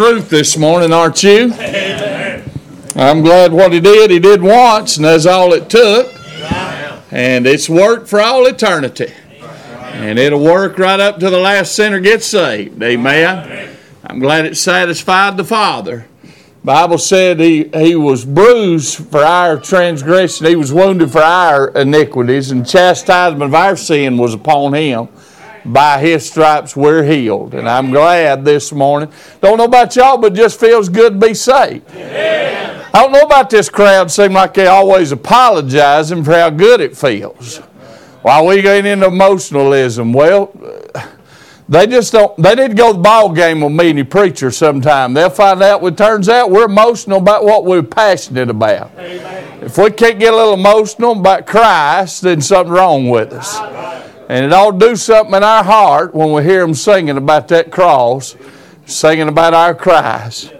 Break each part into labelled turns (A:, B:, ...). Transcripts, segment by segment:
A: truth this morning, aren't you? I'm glad what he did, he did once, and that's all it took. And it's worked for all eternity. And it'll work right up to the last sinner gets saved. Amen. I'm glad it satisfied the Father. Bible said he, he was bruised for our transgression, he was wounded for our iniquities, and chastisement of our sin was upon him by his stripes we're healed. And I'm glad this morning. Don't know about y'all, but just feels good to be saved. Amen. I don't know about this crowd. Seem like they always apologizing for how good it feels. Why we get into emotionalism? Well, they just don't. They need to go to the ball game with me and the preacher sometime. They'll find out. It turns out we're emotional about what we're passionate about. Amen. If we can't get a little emotional about Christ, then something's wrong with us. And it ought to do something in our heart when we hear them singing about that cross, singing about our Christ.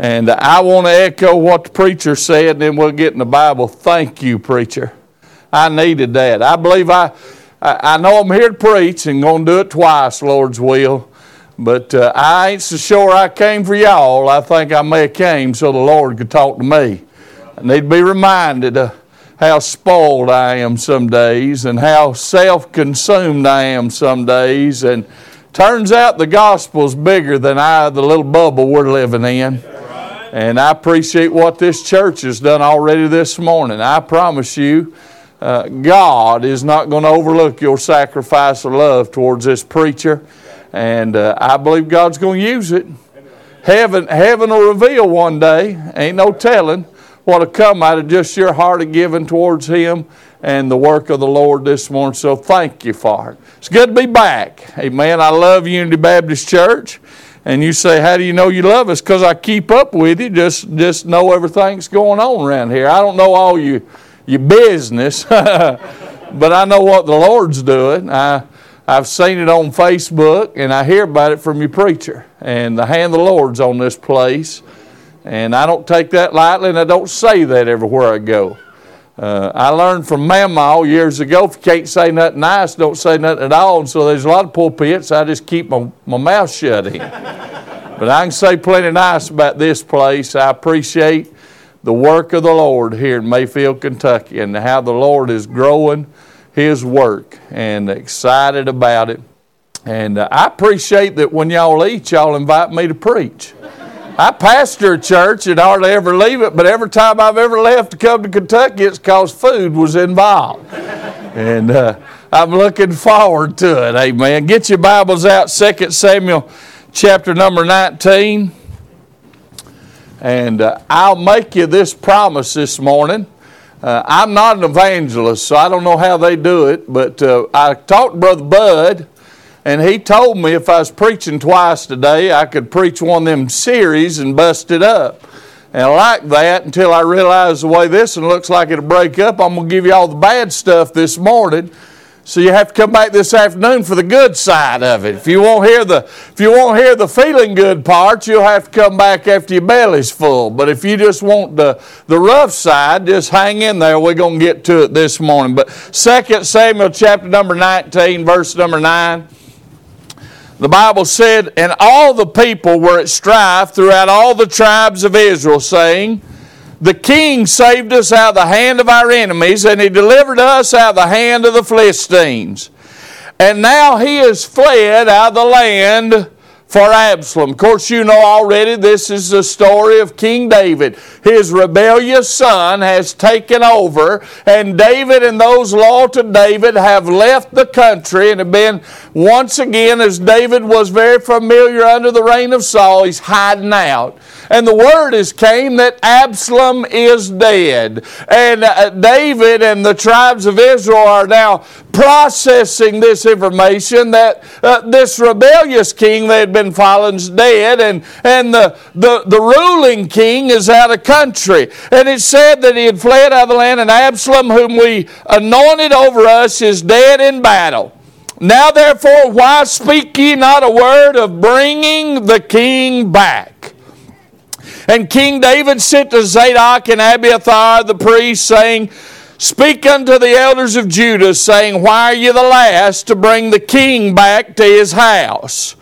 A: And I want to echo what the preacher said, and then we'll get in the Bible. Thank you, preacher. I needed that. I believe I, I, know I'm here to preach and going to do it twice, Lord's will. But uh, I ain't so sure I came for y'all. I think I may have came so the Lord could talk to me. I need to be reminded of how spoiled I am some days and how self consumed I am some days. And turns out the gospel's bigger than I, the little bubble we're living in. And I appreciate what this church has done already this morning. I promise you, uh, God is not going to overlook your sacrifice of love towards this preacher. And uh, I believe God's going to use it. Heaven, heaven will reveal one day, ain't no telling what will come out of just your heart of giving towards Him and the work of the Lord this morning. So thank you for it. It's good to be back. Amen. I love Unity Baptist Church. And you say, How do you know you love us? Because I keep up with you, just, just know everything's going on around here. I don't know all your, your business, but I know what the Lord's doing. I, I've seen it on Facebook and I hear about it from your preacher. And the hand of the Lord's on this place. And I don't take that lightly, and I don't say that everywhere I go. Uh, I learned from Mama all years ago if you can't say nothing nice, don't say nothing at all. And so there's a lot of pulpits I just keep my, my mouth shut in. but I can say plenty nice about this place. I appreciate the work of the Lord here in Mayfield, Kentucky, and how the Lord is growing His work and excited about it. And uh, I appreciate that when y'all eat, y'all invite me to preach. I pastor a church and hardly ever leave it, but every time I've ever left to come to Kentucky, it's because food was involved. and uh, I'm looking forward to it. Amen. Get your Bibles out, 2 Samuel chapter number 19. And uh, I'll make you this promise this morning. Uh, I'm not an evangelist, so I don't know how they do it, but uh, I talked to Brother Bud and he told me if I was preaching twice today, I could preach one of them series and bust it up. And I like that until I realized the way this one looks like it'll break up. I'm going to give you all the bad stuff this morning. So you have to come back this afternoon for the good side of it. If you won't hear the if you won't hear the feeling good parts, you'll have to come back after your belly's full. But if you just want the, the rough side, just hang in there. We're to get to it this morning. But 2 Samuel chapter number 19, verse number 9 the Bible said, And all the people were at strife throughout all the tribes of Israel, saying, The king saved us out of the hand of our enemies, and he delivered us out of the hand of the Philistines. And now he has fled out of the land for Absalom. Of course, you know already this is the story of King David. His rebellious son has taken over, and David and those loyal to David have left the country and have been once again, as David was very familiar under the reign of Saul, he's hiding out. And the word is came that Absalom is dead. And uh, David and the tribes of Israel are now processing this information that uh, this rebellious king they had been following is dead and, and the, the, the ruling king is out of country. And it said that he had fled out of the land and Absalom, whom we anointed over us, is dead in battle. Now therefore, why speak ye not a word of bringing the king back? And King David sent to Zadok and Abiathar the priests, saying, Speak unto the elders of Judah, saying, Why are ye the last to bring the king back to his house?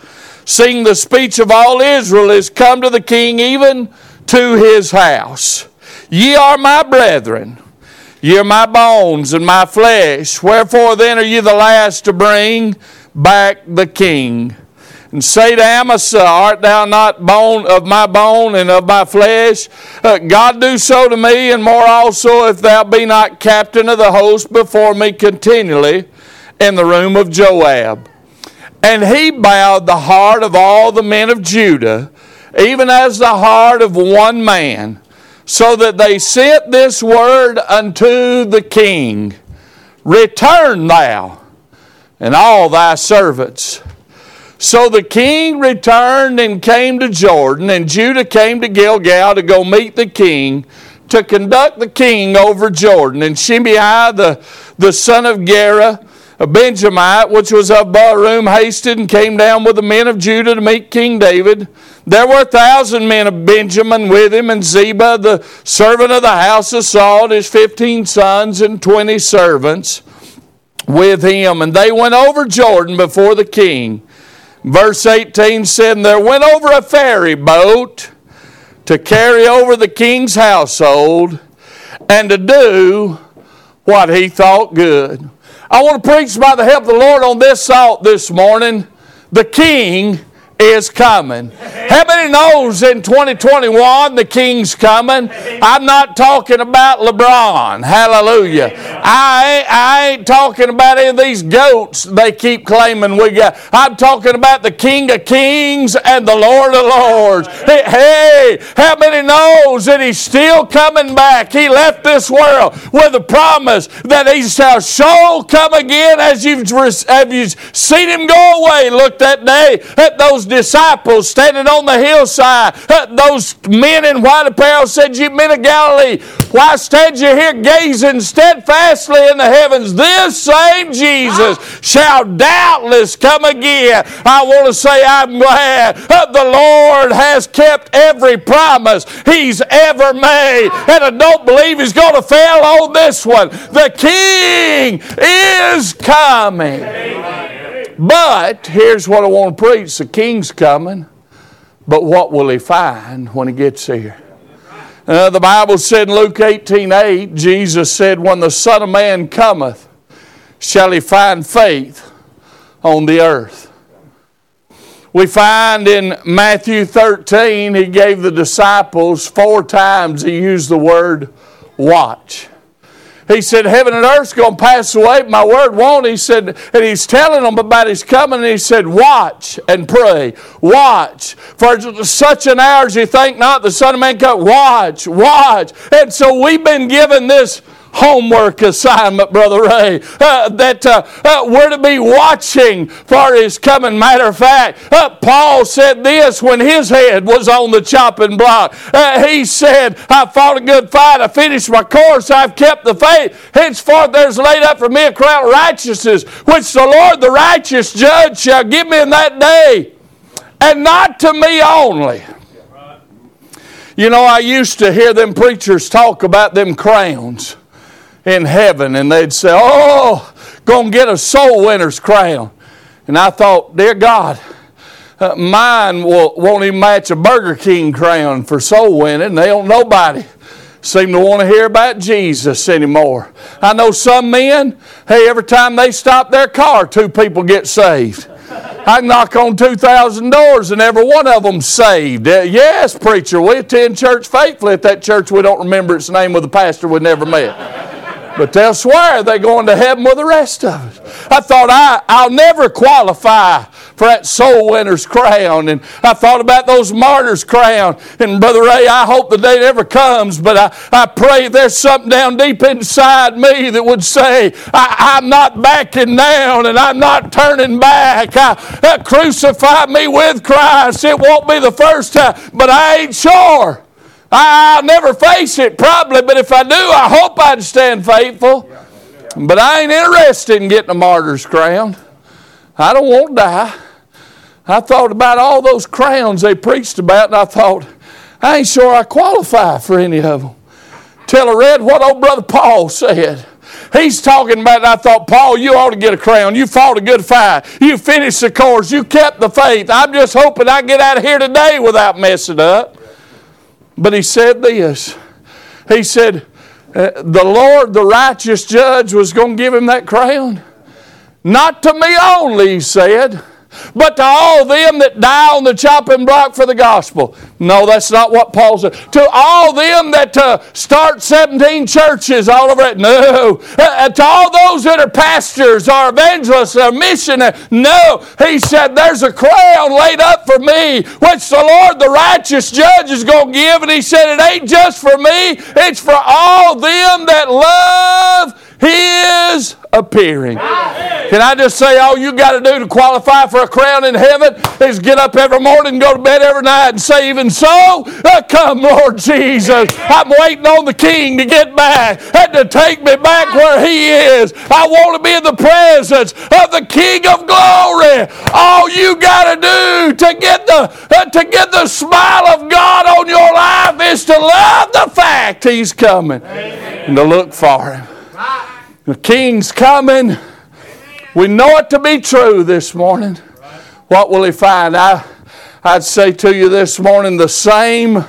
A: seeing the speech of all Israel is come to the king, even to his house. Ye are my brethren, ye are my bones and my flesh. Wherefore then are ye the last to bring back the king? And say to Amasa, Art thou not bone of my bone and of my flesh? Uh, God do so to me, and more also, if thou be not captain of the host before me continually in the room of Joab. And he bowed the heart of all the men of Judah, even as the heart of one man, so that they sent this word unto the king Return thou and all thy servants so the king returned and came to Jordan, and Judah came to Gilgal to go meet the king, to conduct the king over Jordan. And Shimei, the, the son of Gera, a Benjamite, which was of Bahurim, hasted and came down with the men of Judah to meet King David. There were a thousand men of Benjamin with him, and Ziba, the servant of the house of Saul, his fifteen sons and twenty servants with him. And they went over Jordan before the king. Verse 18 said, And there went over a ferry boat to carry over the king's household and to do what he thought good. I want to preach by the help of the Lord on this thought this morning. The king is coming. How many knows in 2021 the King's coming? I'm not talking about LeBron. Hallelujah. I, I ain't talking about any of these goats they keep claiming we got. I'm talking about the King of Kings and the Lord of Lords. Hey, how many knows that He's still coming back? He left this world with a promise that He shall show come again as you've, as you've seen Him go away. Look that day at those disciples standing on the hillside. Uh, those men in white apparel said, You men of Galilee, why stand you here gazing steadfastly in the heavens? This same Jesus shall doubtless come again. I want to say, I'm glad the Lord has kept every promise He's ever made. And I don't believe He's going to fail on this one. The King is coming. Amen. But here's what I want to preach the king's coming, but what will he find when he gets here? Uh, the Bible said in Luke 18 8, Jesus said, When the Son of Man cometh, shall he find faith on the earth. We find in Matthew 13, he gave the disciples four times, he used the word watch. He said, Heaven and earth's going to pass away, but my word won't. He said, and he's telling them about his coming, and he said, Watch and pray. Watch. For such an hour as you think not, the Son of Man come. Watch, watch. And so we've been given this homework assignment, Brother Ray, uh, that uh, uh, we're to be watching for his coming. Matter of fact, uh, Paul said this when his head was on the chopping block. Uh, he said, I fought a good fight, I finished my course, I've kept the faith. Henceforth there's laid up for me a crown of righteousness, which the Lord, the righteous judge, shall give me in that day, and not to me only. You know, I used to hear them preachers talk about them crowns in heaven and they'd say, Oh, gonna get a soul winner's crown. And I thought, Dear God, uh, mine will, won't even match a Burger King crown for soul winning. They don't nobody seem to want to hear about Jesus anymore. I know some men, hey, every time they stop their car, two people get saved. I knock on 2,000 doors and every one of them saved. Uh, yes, preacher, we attend church faithfully at that church. We don't remember its name with the pastor we never met. But they'll swear they're going to heaven with the rest of us. I thought I, I'll never qualify for that soul winner's crown. And I thought about those martyrs' crown. And Brother Ray, I hope the day never comes, but I, I pray there's something down deep inside me that would say, I, am not backing down and I'm not turning back. I, I, crucify me with Christ. It won't be the first time, but I ain't sure. I'll never face it probably, but if I do, I hope I'd stand faithful. But I ain't interested in getting a martyr's crown. I don't want to die. I thought about all those crowns they preached about, and I thought, I ain't sure I qualify for any of them. Till I read what old brother Paul said. He's talking about, and I thought, Paul, you ought to get a crown. You fought a good fight. You finished the course. You kept the faith. I'm just hoping I get out of here today without messing up. But he said this. He said, uh, the Lord, the righteous judge, was going to give him that crown. Not to me only, he said, but to all them that die on the chopping block for the gospel. No, that's not what Paul said. To all them that uh, start 17 churches all over it. No. Uh, uh, to all those that are pastors or evangelists or missionaries. No. He said, There's a crown laid up for me, which the Lord, the righteous judge, is going to give. And he said, It ain't just for me, it's for all them that love his appearing. Can I just say, all you got to do to qualify for a crown in heaven is get up every morning and go to bed every night and say, even so, come, Lord Jesus. I'm waiting on the King to get back and to take me back where He is. I want to be in the presence of the King of glory. All you got to do to get the uh, to get the smile of God on your life is to love the fact He's coming Amen. and to look for Him. The king's coming. We know it to be true this morning. What will he find? I, I'd say to you this morning the same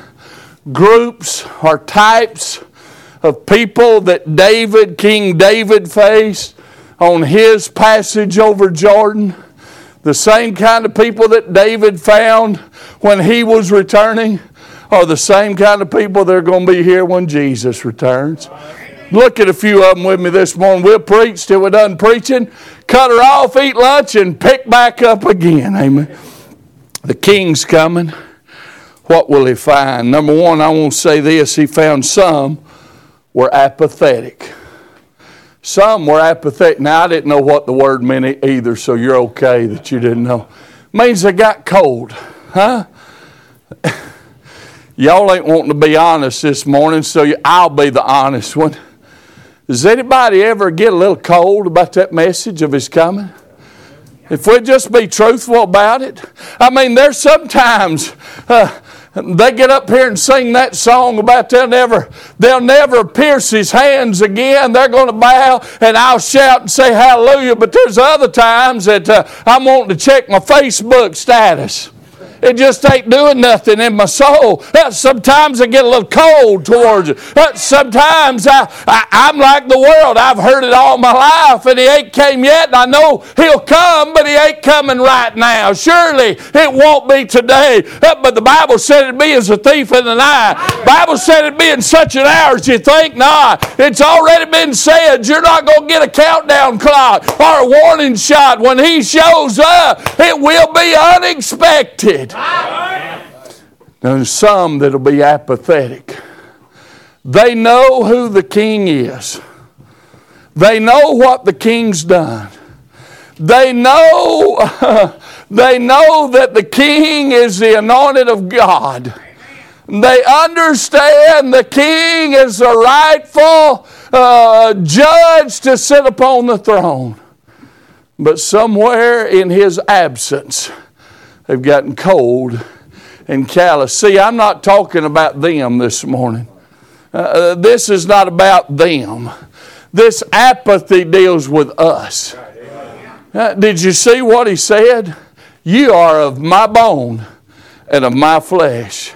A: groups or types of people that David, King David, faced on his passage over Jordan. The same kind of people that David found when he was returning are the same kind of people that are going to be here when Jesus returns. Look at a few of them with me this morning. We'll preach till we're done preaching, cut her off, eat lunch, and pick back up again. Amen. The king's coming. What will he find? Number one, I want to say this. He found some were apathetic. Some were apathetic. Now, I didn't know what the word meant either, so you're okay that you didn't know. It means they got cold. Huh? Y'all ain't wanting to be honest this morning, so I'll be the honest one. Does anybody ever get a little cold about that message of His coming? If we just be truthful about it. I mean, there's sometimes uh, they get up here and sing that song about they'll never, they'll never pierce His hands again. They're going to bow and I'll shout and say hallelujah. But there's other times that uh, I'm wanting to check my Facebook status. It just ain't doing nothing in my soul. Sometimes I get a little cold towards it. Sometimes I, I, am like the world. I've heard it all my life, and he ain't came yet, and I know he'll come, but he ain't coming right now. Surely it won't be today. But the Bible said it'd be as a thief in the night. Bible said it'd be in such an hour as you think not. It's already been said you're not going to get a countdown clock or a warning shot. When he shows up, it will be unexpected. There's some that'll be apathetic. They know who the king is. They know what the king's done. They know, they know that the king is the anointed of God. They understand the king is the rightful uh, judge to sit upon the throne. But somewhere in his absence, have gotten cold and callous. See, I'm not talking about them this morning. Uh, uh, this is not about them. This apathy deals with us. Uh, did you see what he said? You are of my bone and of my flesh.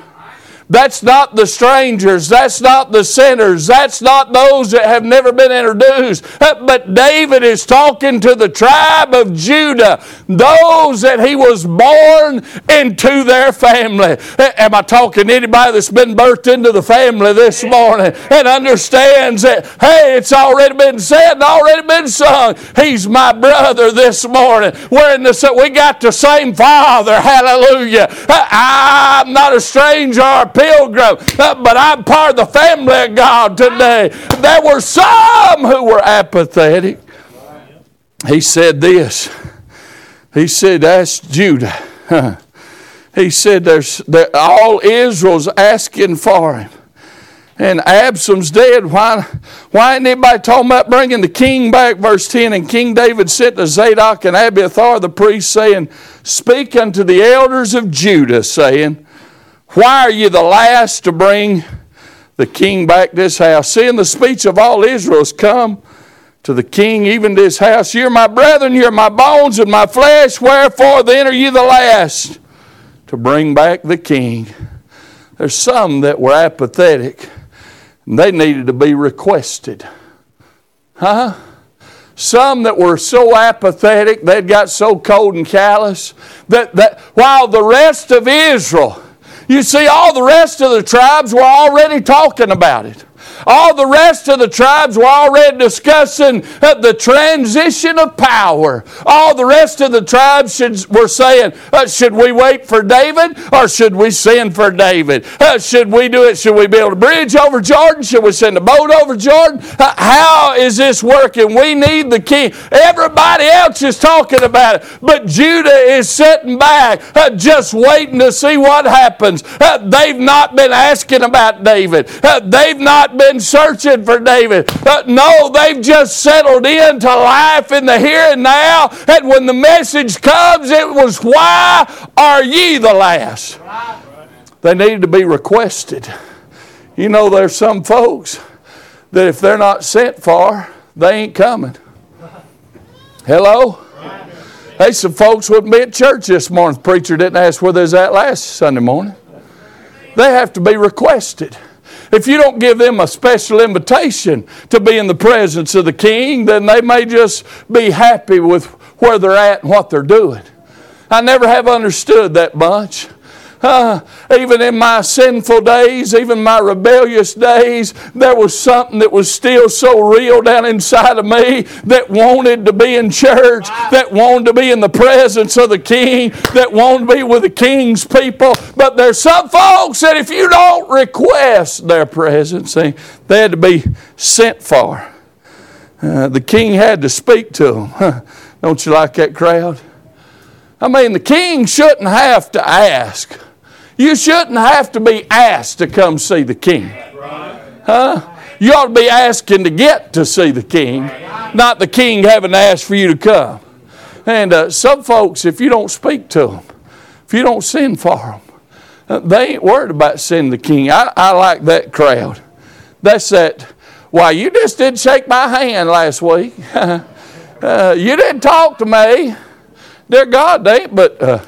A: That's not the strangers. That's not the sinners. That's not those that have never been introduced. Uh, but David is talking to the tribe of Judah, those that he was born into their family. Uh, am I talking to anybody that's been birthed into the family this morning and understands that, hey, it's already been said and already been sung. He's my brother this morning. We're in the, we got the same father. Hallelujah. Uh, I'm not a stranger pilgrim, uh, but I'm part of the family of God today. There were some who were apathetic. He said this. He said, Ask Judah. He said, There's all Israel's asking for him. And Absalom's dead. Why, why ain't anybody talking about bringing the king back? Verse 10 And King David sent to Zadok and Abiathar the priest, saying, Speak unto the elders of Judah, saying, why are you the last to bring the king back this house? Seeing the speech of all Israel has come to the king, even to his house, You're my brethren, you're my bones and my flesh, wherefore then are you the last to bring back the king? There's some that were apathetic, and they needed to be requested. Huh? Some that were so apathetic, they'd got so cold and callous, that, that while the rest of Israel, you see, all the rest of the tribes were already talking about it. All the rest of the tribes were already discussing uh, the transition of power. All the rest of the tribes should, were saying, uh, Should we wait for David or should we send for David? Uh, should we do it? Should we build a bridge over Jordan? Should we send a boat over Jordan? Uh, how is this working? We need the king. Everybody else is talking about it, but Judah is sitting back uh, just waiting to see what happens. Uh, they've not been asking about David, they've not been been searching for David. Uh, no, they've just settled into life in the here and now. And when the message comes, it was, Why are ye the last? They needed to be requested. You know, there's some folks that if they're not sent for, they ain't coming. Hello? Hey, some folks wouldn't be at church this morning. The preacher didn't ask where they was at last Sunday morning. They have to be requested. If you don't give them a special invitation to be in the presence of the king, then they may just be happy with where they're at and what they're doing. I never have understood that bunch. Uh, even in my sinful days, even my rebellious days, there was something that was still so real down inside of me that wanted to be in church, that wanted to be in the presence of the King, that wanted to be with the King's people. But there's some folks that if you don't request their presence, they, had to be sent for. Uh, the King had to speak to them. Huh. Don't you like that crowd? I mean, the king shouldn't have to ask. You shouldn't have to be asked to come see the king. Huh? You ought to be asking to get to see the king, not the king having to ask for you to come. And uh, some folks, if you don't speak to them, if you don't send for them, uh, they ain't worried about sending the king. I, I like that crowd. That's that. Why, you just didn't shake my hand last week. uh, you didn't talk to me. Dear God, they ain't but. Uh,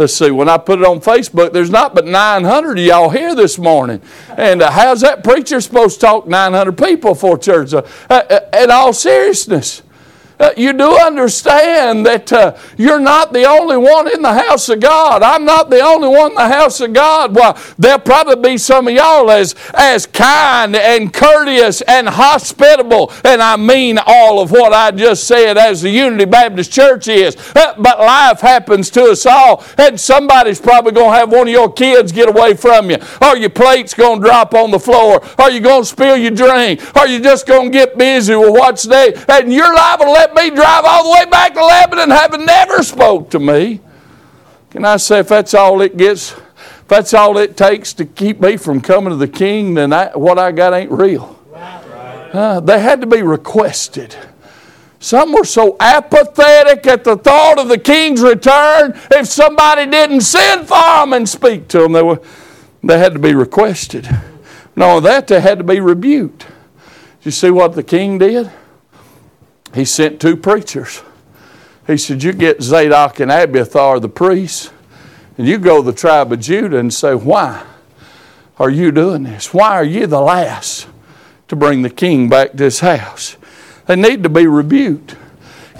A: Let's see, when I put it on Facebook, there's not but 900 of y'all here this morning. And uh, how's that preacher supposed to talk 900 people for church? Uh, uh, in all seriousness, uh, you do understand that uh, you're not the only one in the house of God. I'm not the only one in the house of God. Well, there'll probably be some of y'all as, as kind and courteous and hospitable, and I mean all of what I just said as the Unity Baptist Church is. Uh, but life happens to us all, and somebody's probably going to have one of your kids get away from you, or your plate's going to drop on the floor, or you're going to spill your drink, or you're just going to get busy with what's there, and you're liable to let let me drive all the way back to Lebanon having never spoke to me. Can I say if that's all it gets, if that's all it takes to keep me from coming to the king, then I, what I got ain't real. Uh, they had to be requested. Some were so apathetic at the thought of the king's return, if somebody didn't send for them and speak to them, they, were, they had to be requested. No, that they had to be rebuked. Did you see what the king did? He sent two preachers. He said, You get Zadok and Abiathar, the priests, and you go the tribe of Judah and say, Why are you doing this? Why are you the last to bring the king back to his house? They need to be rebuked.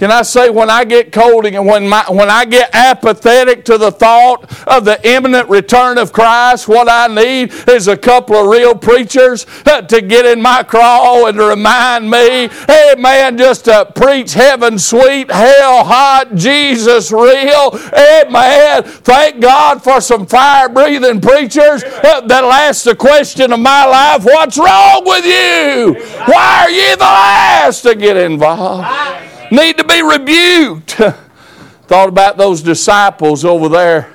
A: Can I say when I get cold and when, my, when I get apathetic to the thought of the imminent return of Christ, what I need is a couple of real preachers uh, to get in my crawl and to remind me, hey man, just to preach heaven sweet, hell hot, Jesus real. Hey man, thank God for some fire breathing preachers uh, that'll ask the question of my life, what's wrong with you? Why are you the last to get involved? Need to be rebuked. Thought about those disciples over there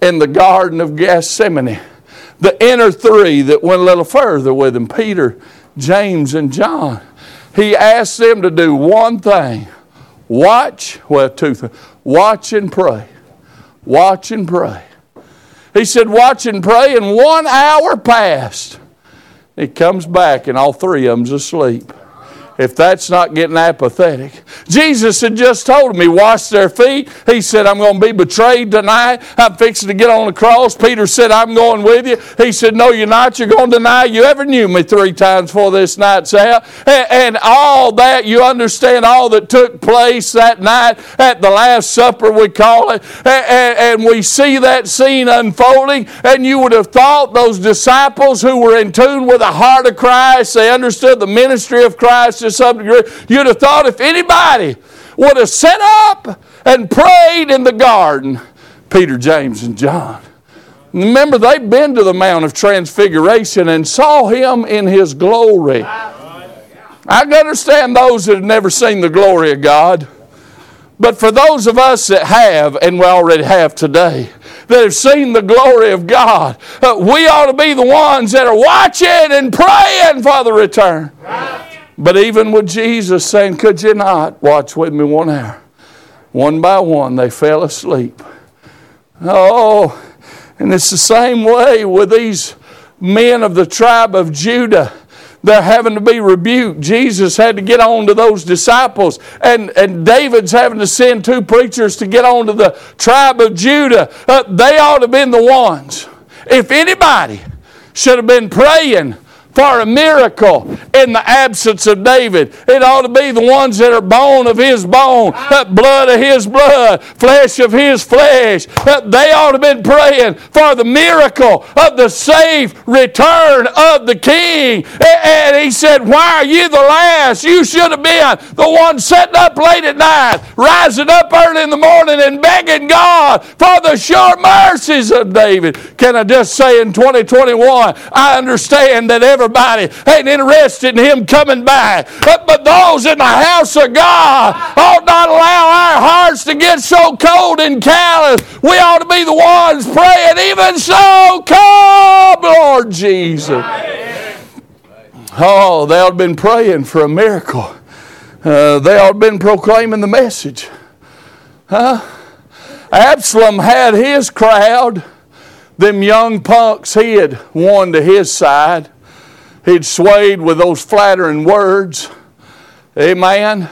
A: in the Garden of Gethsemane. The inner three that went a little further with him Peter, James, and John. He asked them to do one thing watch, well, two things watch and pray. Watch and pray. He said, Watch and pray, and one hour passed. He comes back, and all three of them's asleep. If that's not getting apathetic. Jesus had just told them, He washed their feet. He said, I'm going to be betrayed tonight. I'm fixing to get on the cross. Peter said, I'm going with you. He said, No, you're not. You're going to deny you ever knew me three times before this night's out. And, all that, you understand all that took place that night at the Last Supper, we call it. And, we see that scene unfolding. And you would have thought those disciples who were in tune with the heart of Christ, they understood the ministry of Christ some degree. You'd have thought if anybody would have set up and prayed in the garden, Peter, James, and John. Remember, they've been to the Mount of Transfiguration and saw him in his glory. I can understand those that have never seen the glory of God. But for those of us that have, and we already have today, that have seen the glory of God, uh, we ought to be the ones that are watching and praying for the return. But even with Jesus saying, Could you not watch with me one hour? One by one, they fell asleep. Oh, and it's the same way with these men of the tribe of Judah. They're having to be rebuked. Jesus had to get on to those disciples, and, and David's having to send two preachers to get on to the tribe of Judah. Uh, they ought to have been the ones. If anybody should have been praying for a miracle in the absence of David. It ought to be the ones that are bone of his bone, blood of his blood, flesh of his flesh. They ought to have been praying for the miracle of the safe return of the king. And he said, Why are you the last? You should have been the one sitting up late at night, rising up early in the morning and begging God for the sure mercies of David. Can I just say in 2021, I understand that every everybody ain't interested in him coming back. But, but those in the house of God ought not allow our hearts to get so cold and callous. We ought to be the ones praying, even so, come, Lord Jesus. Oh, they ought to been praying for a miracle. Uh, they ought to been proclaiming the message. Huh? Absalom had his crowd. Them young punks he had won to his side. He'd swayed with those flattering words. Amen.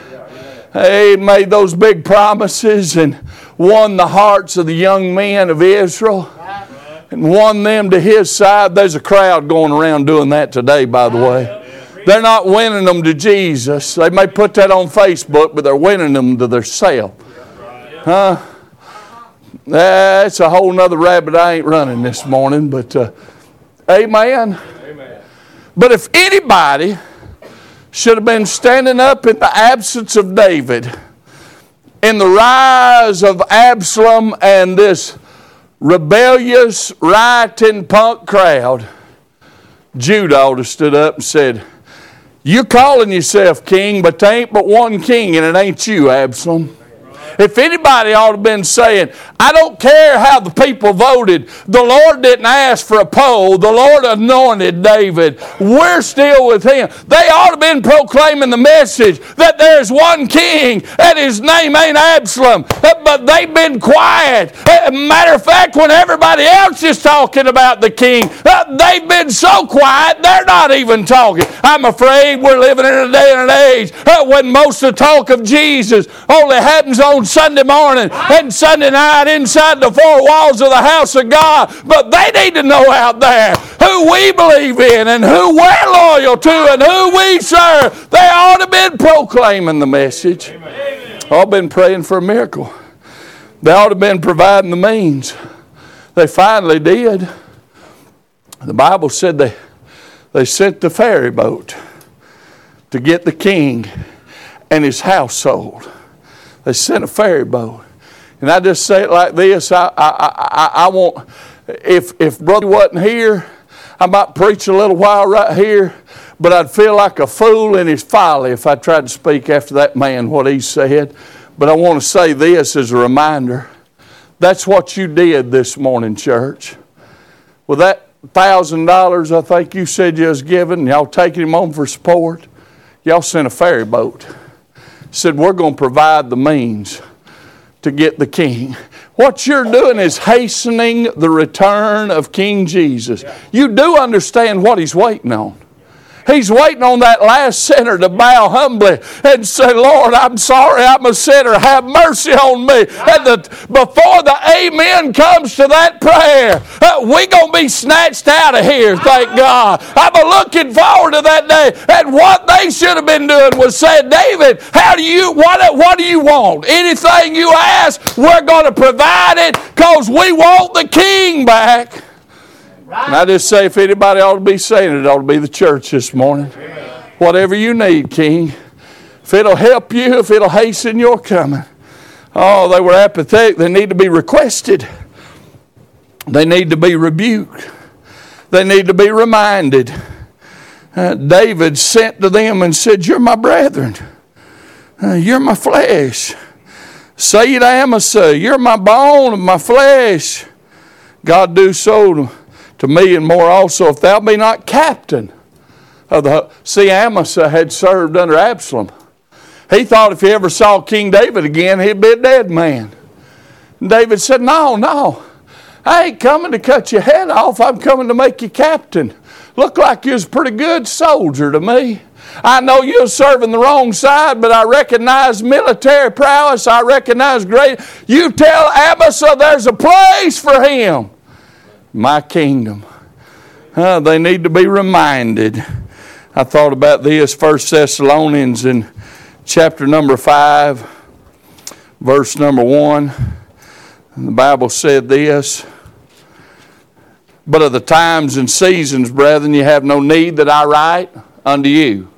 A: He made those big promises and won the hearts of the young men of Israel and won them to his side. There's a crowd going around doing that today, by the way. They're not winning them to Jesus. They may put that on Facebook, but they're winning them to their themselves. Huh? That's a whole nother rabbit I ain't running this morning, but uh, amen. But if anybody should have been standing up in the absence of David, in the rise of Absalom and this rebellious, rioting punk crowd, Judah ought to stood up and said, You're calling yourself king, but there ain't but one king, and it ain't you, Absalom. If anybody ought to have been saying, I don't care how the people voted, the Lord didn't ask for a poll, the Lord anointed David. We're still with him. They ought to have been proclaiming the message that there's one king and his name ain't Absalom. But they've been quiet. Eh, matter of fact, when everybody else is talking about the king, eh, they've been so quiet, they're not even talking. I'm afraid we're living in a day and an age eh, when most of the talk of Jesus only happens on Sunday morning and Sunday night inside the four walls of the house of God. But they need to know out there who we believe in and who we're loyal to and who we serve. They ought to been proclaiming the message. I've been praying for a miracle. They ought to have been providing the means. They finally did. The Bible said they, they sent the ferry boat to get the king and his household. They sent a ferry boat. And I just say it like this I, I, I, I want, if, if brother wasn't here, I might preach a little while right here, but I'd feel like a fool in his folly if I tried to speak after that man what he said. But I want to say this as a reminder. That's what you did this morning, church. With that thousand dollars I think you said you was giving, y'all taking him on for support, y'all sent a ferry boat said, We're going to provide the means to get the king. What you're doing is hastening the return of King Jesus. You do understand what he's waiting on. He's waiting on that last sinner to bow humbly and say, Lord, I'm sorry, I'm a sinner. Have mercy on me. And the, before the amen comes to that prayer, uh, we're going to be snatched out of here, thank God. I'm looking forward to that day. And what they should have been doing was saying, David, how do you, what, what do you want? Anything you ask, we're going to provide it because we want the king back. And I just say, if anybody ought to be saying it, it ought to be the church this morning. Whatever you need, King. If it'll help you, if it'll hasten your coming. Oh, they were apathetic. They need to be requested. They need to be rebuked. They need to be reminded. Uh, David sent to them and said, You're my brethren. Uh, you're my flesh. Say it, Amasa, you're my bone and my flesh. God do so to me and more also, if thou be not captain of the. See, Amasa had served under Absalom. He thought if he ever saw King David again, he'd be a dead man. And David said, No, no. I ain't coming to cut your head off. I'm coming to make you captain. Look like you was a pretty good soldier to me. I know you're serving the wrong side, but I recognize military prowess. I recognize great. You tell Amasa there's a place for him my kingdom. Uh, they need to be reminded. I thought about this, First Thessalonians in chapter number 5, verse number 1. The Bible said this But of the times and seasons, brethren, you have no need that I write unto you.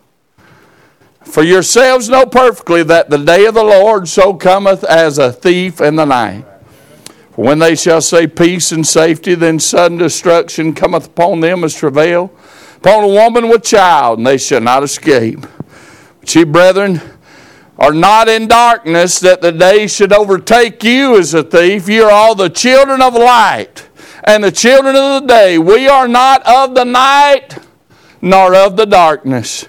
A: For yourselves know perfectly that the day of the Lord so cometh as a thief in the night. When they shall say peace and safety, then sudden destruction cometh upon them as travail upon a woman with child, and they shall not escape. But ye, brethren, are not in darkness that the day should overtake you as a thief. You are all the children of light and the children of the day. We are not of the night nor of the darkness.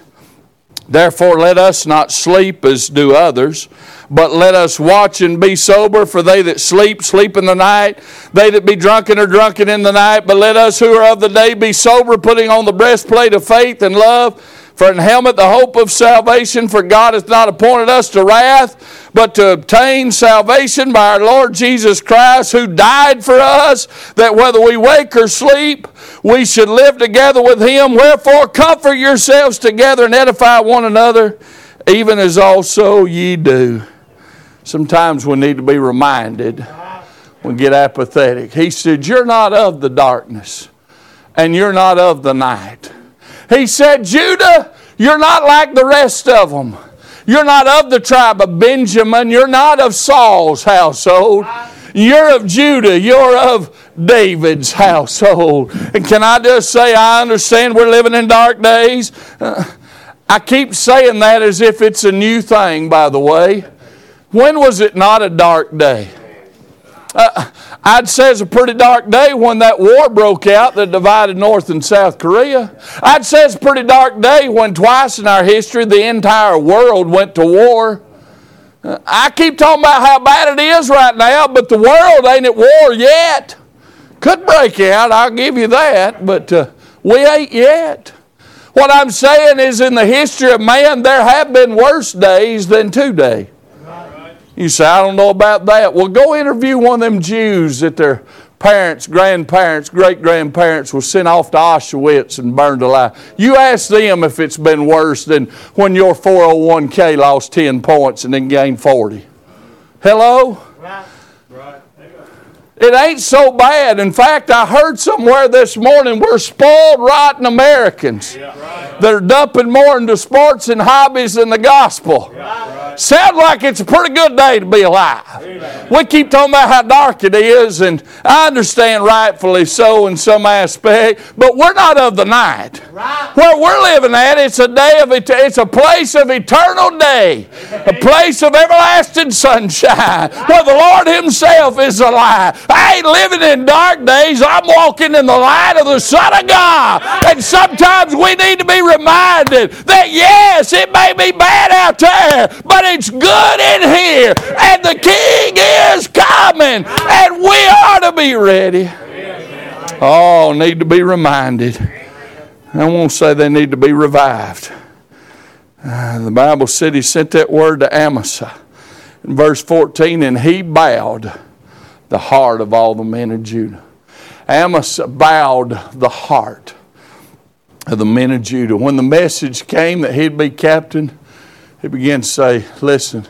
A: Therefore, let us not sleep as do others but let us watch and be sober, for they that sleep, sleep in the night. They that be drunken are drunken in the night. But let us who are of the day be sober, putting on the breastplate of faith and love, for in helmet the hope of salvation. For God hath not appointed us to wrath, but to obtain salvation by our Lord Jesus Christ, who died for us, that whether we wake or sleep, we should live together with him. Wherefore, comfort yourselves together and edify one another, even as also ye do. Sometimes we need to be reminded. We get apathetic. He said, You're not of the darkness, and you're not of the night. He said, Judah, you're not like the rest of them. You're not of the tribe of Benjamin. You're not of Saul's household. You're of Judah. You're of David's household. And can I just say, I understand we're living in dark days. Uh, I keep saying that as if it's a new thing, by the way. When was it not a dark day? Uh, I'd say it's a pretty dark day when that war broke out that divided North and South Korea. I'd say it's a pretty dark day when twice in our history the entire world went to war. I keep talking about how bad it is right now, but the world ain't at war yet. Could break out, I'll give you that, but uh, we ain't yet. What I'm saying is, in the history of man, there have been worse days than today. You say, I don't know about that. Well, go interview one of them Jews that their parents, grandparents, great grandparents were sent off to Auschwitz and burned alive. You ask them if it's been worse than when your 401k lost 10 points and then gained 40. Hello? Right. It ain't so bad. In fact, I heard somewhere this morning we're spoiled, rotten Americans yeah, right. that are dumping more into sports and hobbies than the gospel. Right. Sounds like it's a pretty good day to be alive. Amen. We keep talking about how dark it is, and I understand rightfully so in some aspect, but we're not of the night. Right. Where we're living at, it's a day of it, it's a place of eternal day, a place of everlasting sunshine, where the Lord Himself is alive. I ain't living in dark days. I'm walking in the light of the Son of God. And sometimes we need to be reminded that, yes, it may be bad out there, but it's good in here. And the King is coming. And we are to be ready. Oh, need to be reminded. I won't say they need to be revived. Uh, the Bible said he sent that word to Amasa. In verse 14, and he bowed the heart of all the men of Judah. Amasa bowed the heart of the men of Judah. When the message came that he'd be captain, he began to say, Listen,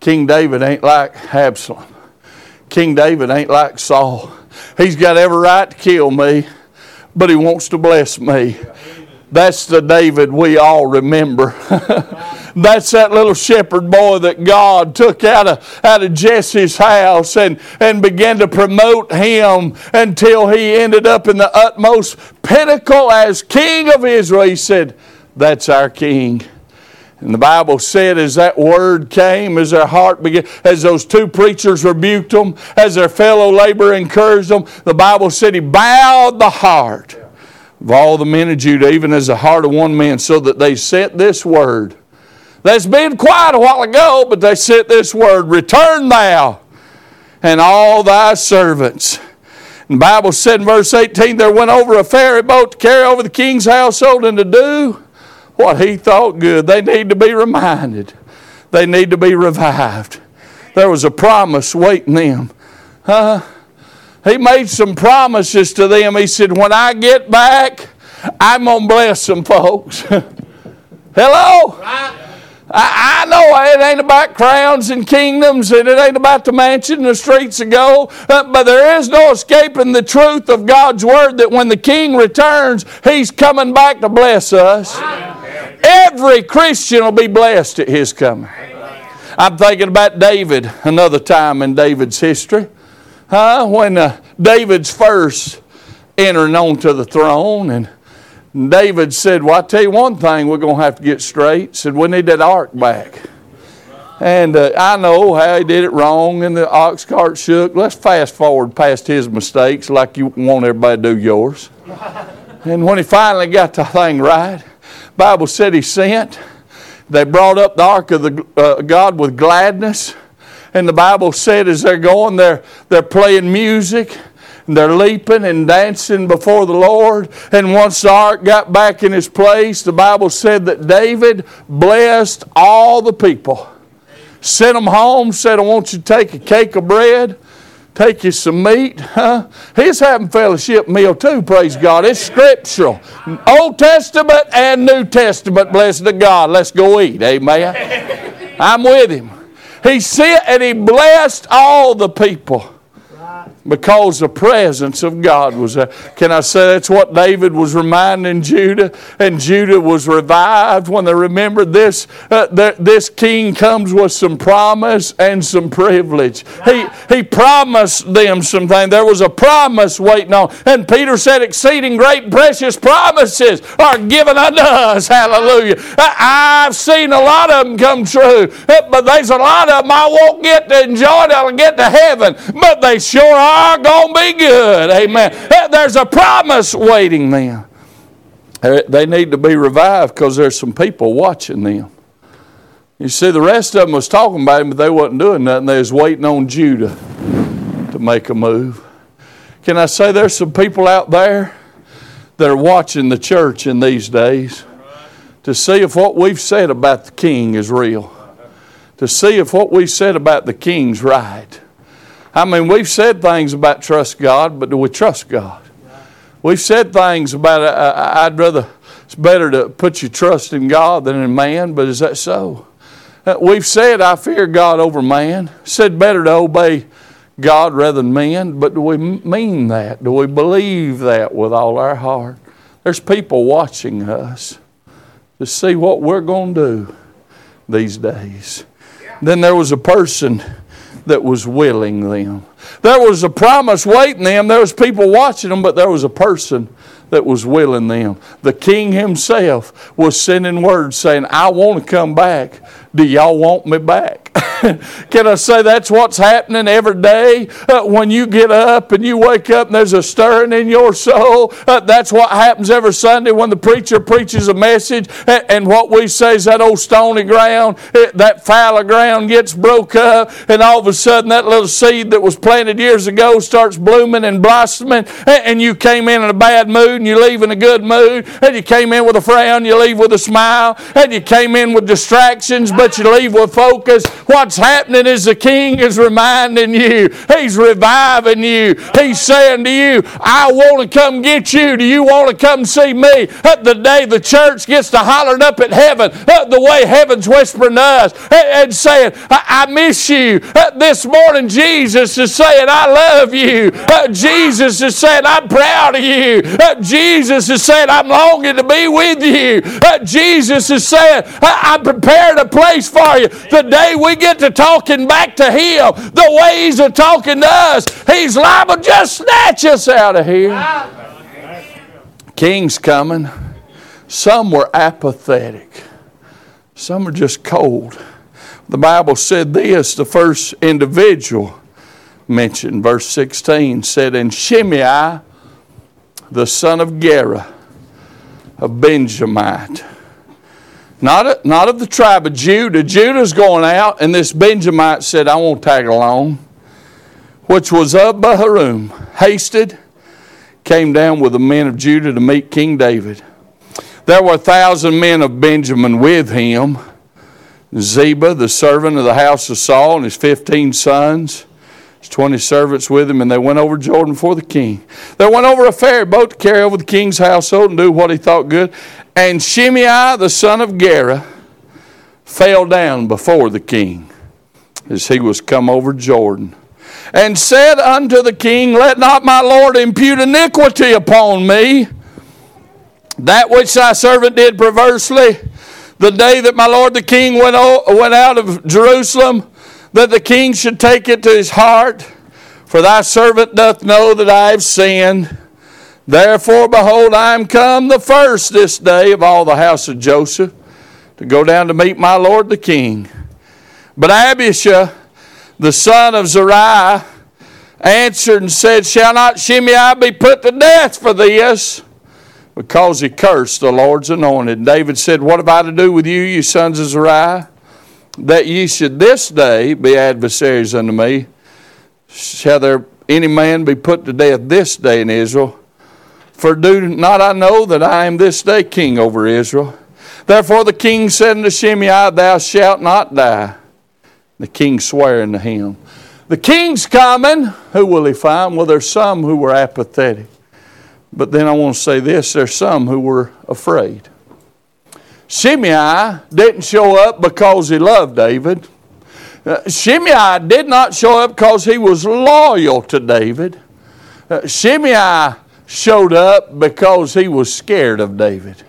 A: King David ain't like Absalom. King David ain't like Saul. He's got every right to kill me, but he wants to bless me. That's the David we all remember. That's that little shepherd boy that God took out of, out of Jesse's house and, and began to promote him until he ended up in the utmost pinnacle as king of Israel. He said, That's our king. And the Bible said, as that word came, as their heart began, as those two preachers rebuked them, as their fellow laborer encouraged them, the Bible said he bowed the heart of all the men of Judah, even as the heart of one man, so that they sent this word. That's been quiet a while ago, but they sent this word Return thou and all thy servants. And the Bible said in verse 18, there went over a ferry boat to carry over the king's household and to do what he thought good. They need to be reminded, they need to be revived. There was a promise waiting them. Huh? He made some promises to them. He said, When I get back, I'm going to bless some folks. Hello? Right. I, know it ain't about crowns and kingdoms and it ain't about the mansion and the streets of gold, uh, but there is no escaping the truth of God's word that when the king returns, he's coming back to bless us. Every Christian will be blessed at his coming. I'm thinking about David, another time in David's history. Huh? When uh, David's first entering onto the throne and David said, Well, i tell you one thing we're going to have to get straight. Said, We need that ark back. And uh, I know how he did it wrong and the ox cart shook. Let's fast forward past his mistakes like you want everybody to do yours. and when he finally got the thing right, Bible said he sent. They brought up the ark of the, uh, God with gladness. And the Bible said as they're going, they're, they're playing music they're leaping and dancing before the Lord. And once the ark got back in its place, the Bible said that David blessed all the people. Sent them home, said, I want you to take a cake of bread take you some meat. Huh? He's having fellowship meal too, praise God. It's scriptural. Old Testament and New Testament, blessed to God. Let's go eat. Amen. I'm with him. He sent and he blessed all the people because the presence of God was there. Can I say that's what David was reminding Judah? And Judah was revived when they remembered this. Uh, this king comes with some promise and some privilege. He, he promised them something. There was a promise waiting on. And Peter said, Exceeding great precious promises are given unto us. Hallelujah. I've seen a lot of them come true, but there's a lot of them I won't get to enjoy till I get to heaven. But they sure are are going to be good. Amen. There's a promise waiting them. They need to be revived because there's some people watching them. You see, the rest of them was talking about him, but they wasn't doing nothing. They was waiting on Judah to make a move. Can I say there's some people out there that are watching the church in these days to see if what we've said about the king is real, to see if what we said about the king's right. I mean, we've said things about trust God, but do we trust God? We've said things about, uh, uh, I'd rather, it's better to put your trust in God than in man, but is that so? Uh, we've said, I fear God over man. Said better to obey God rather than men, but do we mean that? Do we believe that with all our heart? There's people watching us to see what we're going to do these days. Then there was a person that was willing them. There was a promise waiting them. There was people watching them, but there was a person that was willing them. The king himself was sending word saying, I want to come back. Do y'all want me back? Can I say that's what's happening every day? Uh, when you get up and you wake up and there's a stirring in your soul, uh, that's what happens every Sunday when the preacher preaches a message. And, and what we say is that old stony ground, it, that fallow ground gets broke up, and all of a sudden that little seed that was planted years ago starts blooming and blossoming. And, and you came in in a bad mood and you leave in a good mood. And you came in with a frown, you leave with a smile. And you came in with distractions, but you leave with focus. What's happening is the king is reminding you, he's reviving you. He's saying to you, I want to come get you. Do you want to come see me? At the day the church gets to hollering up at heaven, the way heaven's whispering to us and saying, I, miss you. This morning, Jesus is saying, I love you. Jesus is saying, I'm proud of you. Jesus is saying, I'm longing to be with you. Jesus is saying, I, am prepared a place for you. The day we get to talking back to Him the way He's talking to us, He's liable to just snatch us out of here. King's coming. Some were apathetic, some are just cold. The Bible said this the first individual mentioned, verse 16, said, And Shimei, the son of Gera, a Benjamite, not, not of the tribe of Judah. Judah's going out, and this Benjamite said, I won't tag along. Which was of Bahurim, hasted, came down with the men of Judah to meet King David. There were a thousand men of Benjamin with him. Ziba, the servant of the house of Saul, and his fifteen sons, his twenty servants with him, and they went over Jordan for the king. They went over a ferry boat to carry over the king's household and do what he thought good. And Shimei, the son of Gera, fell down before the king as he was come over Jordan, and said unto the king, Let not my Lord impute iniquity upon me, that which thy servant did perversely, the day that my Lord the king went out of Jerusalem, that the king should take it to his heart. For thy servant doth know that I have sinned. Therefore, behold, I am come the first this day of all the house of Joseph to go down to meet my Lord the king. But Abishai, the son of Zeruiah, answered and said, Shall not Shimei be put to death for this? Because he cursed the Lord's anointed. David said, What have I to do with you, you sons of Zeruiah? That ye should this day be adversaries unto me. Shall there any man be put to death this day in Israel? For do not I know that I am this day king over Israel? Therefore the king said unto Shimei, Thou shalt not die. The king sware unto him. The king's coming. Who will he find? Well, there's some who were apathetic. But then I want to say this there's some who were afraid. Shimei didn't show up because he loved David. Uh, Shimei did not show up because he was loyal to David. Uh, Shimei showed up because he was scared of David.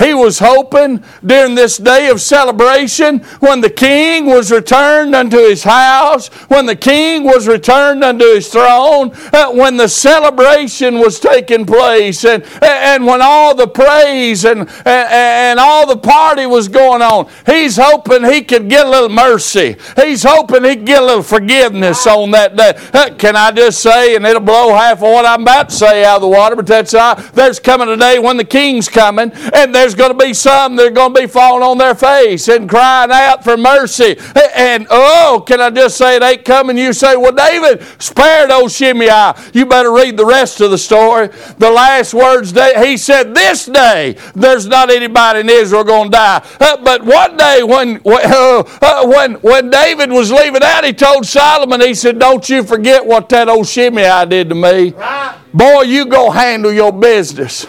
A: He was hoping during this day of celebration when the king was returned unto his house, when the king was returned unto his throne, uh, when the celebration was taking place, and, and when all the praise and, and, and all the party was going on. He's hoping he could get a little mercy. He's hoping he could get a little forgiveness on that day. Uh, can I just say, and it'll blow half of what I'm about to say out of the water, but that's all. There's coming a day when the king's coming, and there's there's going to be some that are going to be falling on their face and crying out for mercy. And oh, can I just say it ain't coming? You say, well, David spared old Shimei. You better read the rest of the story. The last words that he said, This day there's not anybody in Israel going to die. Uh, but one day when, uh, uh, when, when David was leaving out, he told Solomon, he said, Don't you forget what that old Shimei did to me. Right. Boy, you go handle your business.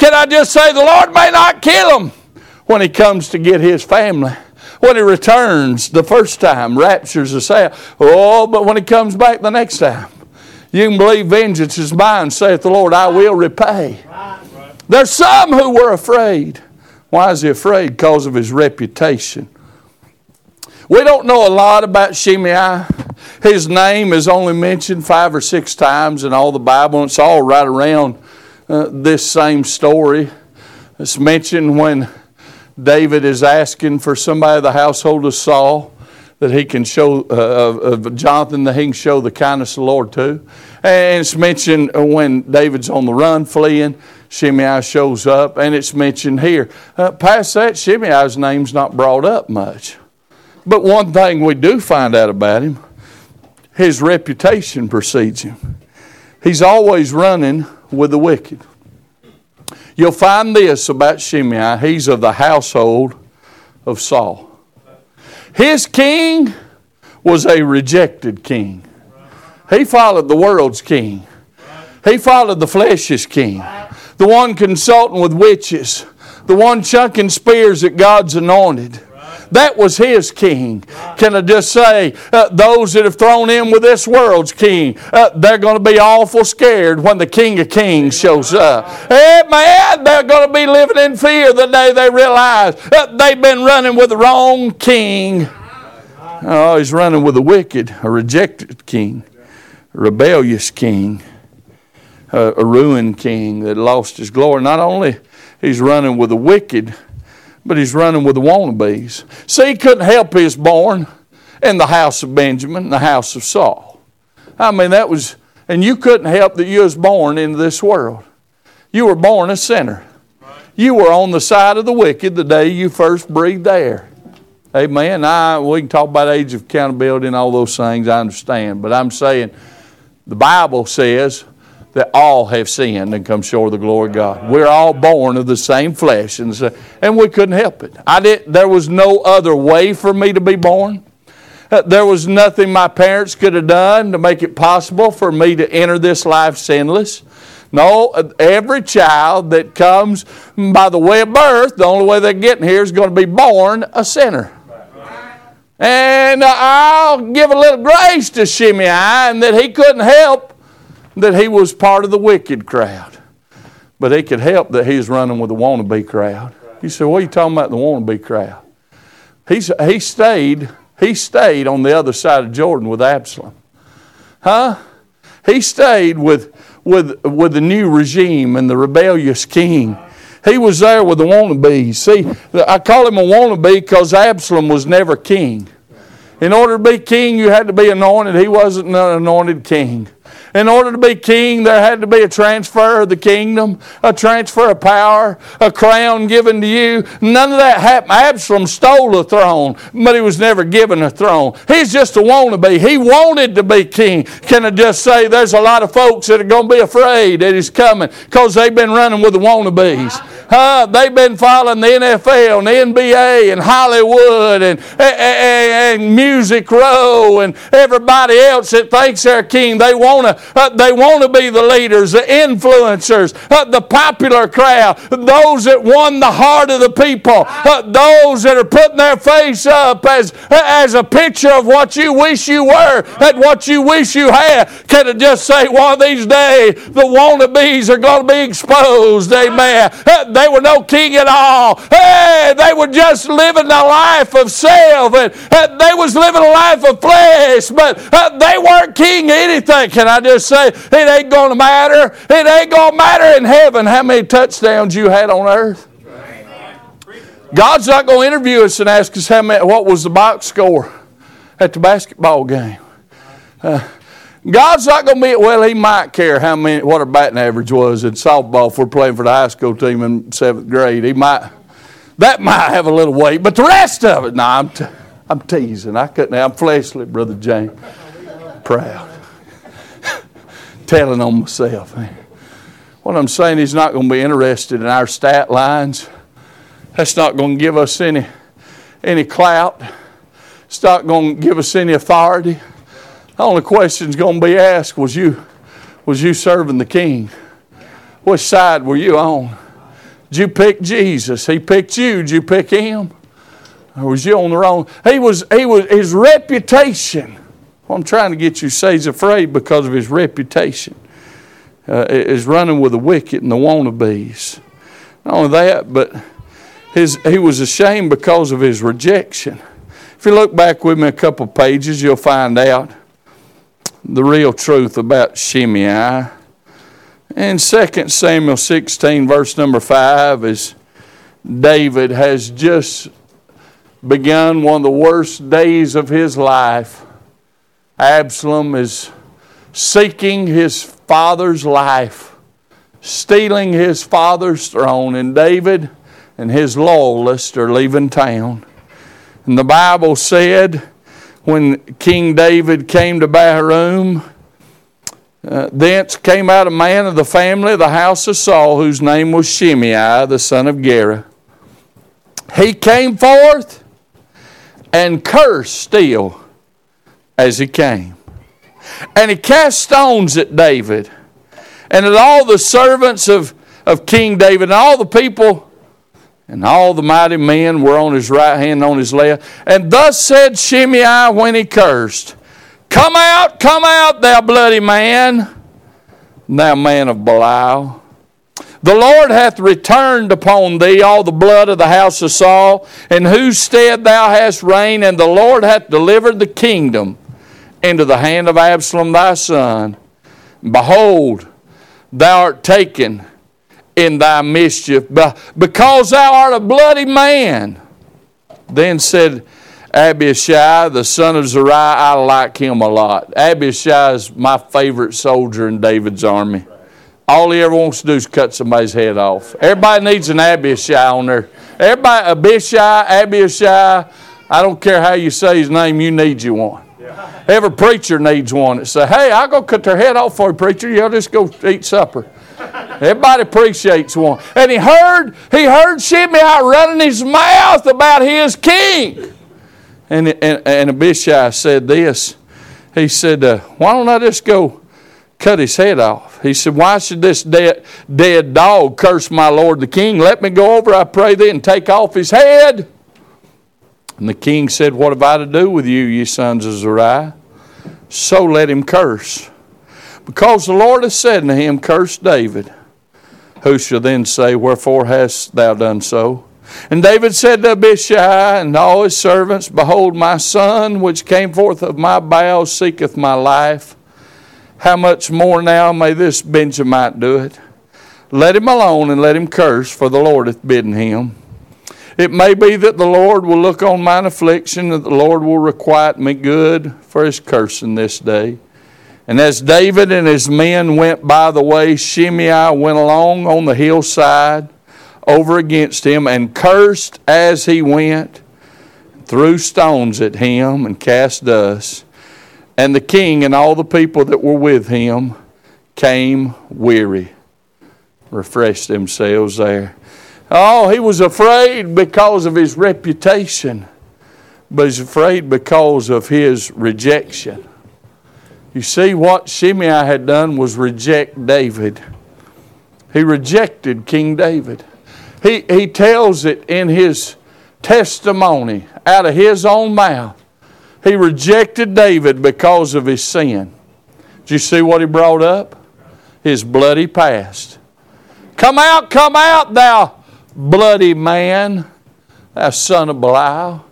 A: Can I just say the Lord may not kill him when he comes to get his family? When he returns the first time, raptures us out. Oh, but when he comes back the next time, you can believe vengeance is mine, saith the Lord, I will repay. There's some who were afraid. Why is he afraid? Because of his reputation. We don't know a lot about Shimei. His name is only mentioned five or six times in all the Bible. and It's all right around uh, this same story. It's mentioned when David is asking for somebody of the household of Saul that he can show, uh, of Jonathan, that he can show the kindness of the Lord to. And it's mentioned when David's on the run fleeing, Shimei shows up, and it's mentioned here. Uh, past that, Shimei's name's not brought up much. But one thing we do find out about him his reputation precedes him. He's always running with the wicked. You'll find this about Shimei he's of the household of Saul. His king was a rejected king. He followed the world's king. He followed the flesh's king. The one consulting with witches. The one chucking spears at God's anointed. That was his king. Can I just say, uh, those that have thrown in with this world's king, uh, they're going to be awful scared when the King of Kings shows up. Hey, man, they're going to be living in fear the day they realize uh, they've been running with the wrong king. Oh, he's running with a wicked, a rejected king, a rebellious king, a, a ruined king that lost his glory. Not only he's running with the wicked, but he's running with the wannabes. See, he couldn't help his born in the house of Benjamin, the house of Saul. I mean, that was, and you couldn't help that you was born into this world. You were born a sinner. You were on the side of the wicked the day you first breathed air. Amen. I, we can talk about age of accountability and all those things, I understand. But I'm saying the Bible says that all have sinned and come short of the glory of God. We're all born of the same flesh, and, and we couldn't help it. I did, there was no other way for me to be born. Uh, there was nothing my parents could have done to make it possible for me to enter this life sinless. No, every child that comes by the way of birth, the only way they're getting here is going to be born a sinner. And I'll give a little grace to Shimei and that he couldn't help that he was part of the wicked crowd. But he could help that he's running with the wannabe crowd. You say, what are you talking about the wannabe crowd? He's, he stayed, he stayed on the other side of Jordan with Absalom. Huh? He stayed with, with, with the new regime and the rebellious king. He was there with the wannabes. See, I call him a wannabe because Absalom was never king. In order to be king, you had to be anointed. He wasn't an anointed king. In order to be king, there had to be a transfer of the kingdom, a transfer of power, a crown given to you. None of that happened. Absalom stole a throne, but he was never given a throne. He's just a wannabe. He wanted to be king. Can I just say there's a lot of folks that are going to be afraid that he's coming because they've been running with the wannabes. Uh, they've been following the NFL and the NBA and Hollywood and, and, and Music Row and everybody else that thinks they're king. They want to uh, they want to be the leaders, the influencers, uh, the popular crowd, those that won the heart of the people, uh, those that are putting their face up as, as a picture of what you wish you were and what you wish you had. Can I just say one of these days the wannabes are going to be exposed? Amen. They were no king at all. Hey, they were just living a life of self and they was living a life of flesh, but uh, they weren't king anything. Can I just say it ain't to matter. It ain't to matter in heaven how many touchdowns you had on earth. God's not going to interview us and ask us how many, what was the box score at the basketball game. Uh, God's not going to be, well, He might care how many, what our batting average was in softball if we're playing for the high school team in seventh grade. He might, that might have a little weight, but the rest of it, no, nah, I'm, I'm teasing. I couldn't, I'm fleshly, Brother James. Proud telling on myself. What I'm saying, he's not going to be interested in our stat lines. That's not going to give us any, any clout. It's not going to give us any authority. The only question is going to be asked was you, was you serving the king? Which side were you on? Did you pick Jesus? He picked you. Did you pick him? Or was you on the wrong? He was, he was, his reputation what I'm trying to get you to say he's afraid because of his reputation. Uh, is running with the wicked and the wannabes. Not only that, but his, he was ashamed because of his rejection. If you look back with me a couple pages, you'll find out the real truth about Shimei. In 2 Samuel 16, verse number 5, is David has just begun one of the worst days of his life. Absalom is seeking his father's life, stealing his father's throne, and David and his loyalists are leaving town. And the Bible said when King David came to Bahurim, uh, thence came out a man of the family of the house of Saul, whose name was Shimei, the son of Gera. He came forth and cursed still as he came. And he cast stones at David and at all the servants of, of King David and all the people and all the mighty men were on his right hand and on his left. And thus said Shimei when he cursed, Come out, come out, thou bloody man, thou man of Belial. The Lord hath returned upon thee all the blood of the house of Saul, in whose stead thou hast reigned, and the Lord hath delivered the kingdom into the hand of Absalom thy son. Behold, thou art taken in thy mischief, because thou art a bloody man. Then said Abishai, the son of Zeruiah, I like him a lot. Abishai is my favorite soldier in David's army. All he ever wants to do is cut somebody's head off. Everybody needs an Abishai on there. Everybody, Abishai, Abishai, I don't care how you say his name, you need you one. Every preacher needs one that say, hey, I'll go cut their head off for you, preacher. You'll just go eat supper. Everybody appreciates one. And he heard, he heard Shimei running his mouth about his king. And, and, and Abishai said this. He said, uh, Why don't I just go cut his head off? He said, Why should this dead, dead dog curse my lord the king? Let me go over, I pray thee, and take off his head. And the king said, What have I to do with you, ye sons of Zeruiah? So let him curse. Because the Lord has said unto him, Curse David. Who shall then say, Wherefore hast thou done so? And David said to Abishai and all his servants, Behold, my son, which came forth of my bowels, seeketh my life. How much more now may this Benjamite do it? Let him alone and let him curse, for the Lord hath bidden him. It may be that the Lord will look on mine affliction, and the Lord will requite me good for his cursing this day. And as David and his men went by the way, Shimei went along on the hillside over against him and cursed as he went, threw stones at him and cast dust. And the king and all the people that were with him came weary, refreshed themselves there. Oh, he was afraid because of his reputation, but he's afraid because of his rejection. You see, what Shimei had done was reject David. He rejected King David. He, he tells it in his testimony out of his own mouth. He rejected David because of his sin. Did you see what he brought up? His bloody past. Come out, come out, thou bloody man, thou son of Belial.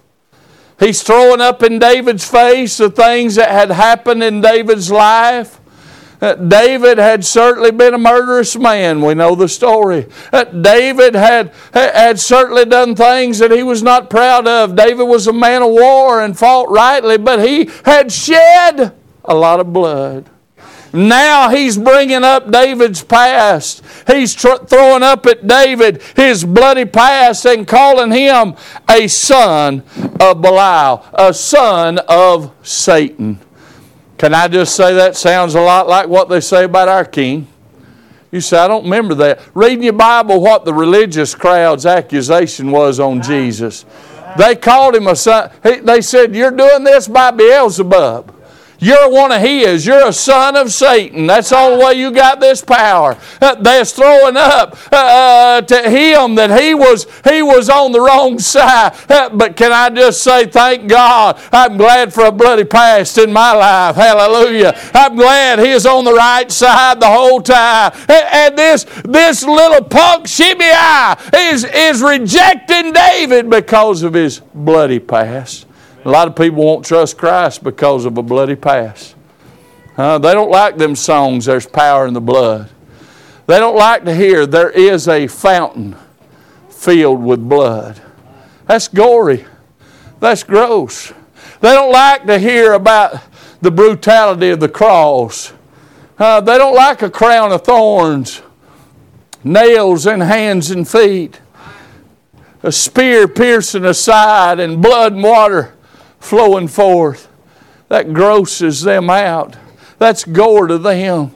A: He's throwing up in David's face the things that had happened in David's life. Uh, David had certainly been a murderous man. We know the story. Uh, David had, had certainly done things that he was not proud of. David was a man of war and fought rightly, but he had shed a lot of blood. Now he's bringing up David's past. He's tr- throwing up at David his bloody past and calling him a son of Belial, a son of Satan. Can I just say that sounds a lot like what they say about our king? You say, I don't remember that. Reading your Bible, what the religious crowd's accusation was on Jesus. They called him a son. They said, You're doing this by Beelzebub. You're one of his. You're a son of Satan. That's the only way you got this power. Uh, they're throwing up uh, uh, to him that he was he was on the wrong side. Uh, but can I just say, thank God. I'm glad for a bloody past in my life. Hallelujah. I'm glad he is on the right side the whole time. And, and this this little punk Shimei is is rejecting David because of his bloody past. A lot of people won't trust Christ because of a bloody past. Uh, they don't like them songs, there's power in the blood. They don't like to hear there is a fountain filled with blood. That's gory. That's gross. They don't like to hear about the brutality of the cross. Uh, they don't like a crown of thorns, nails in hands and feet, a spear piercing a side, and blood and water flowing forth. That grosses them out. That's gore to them.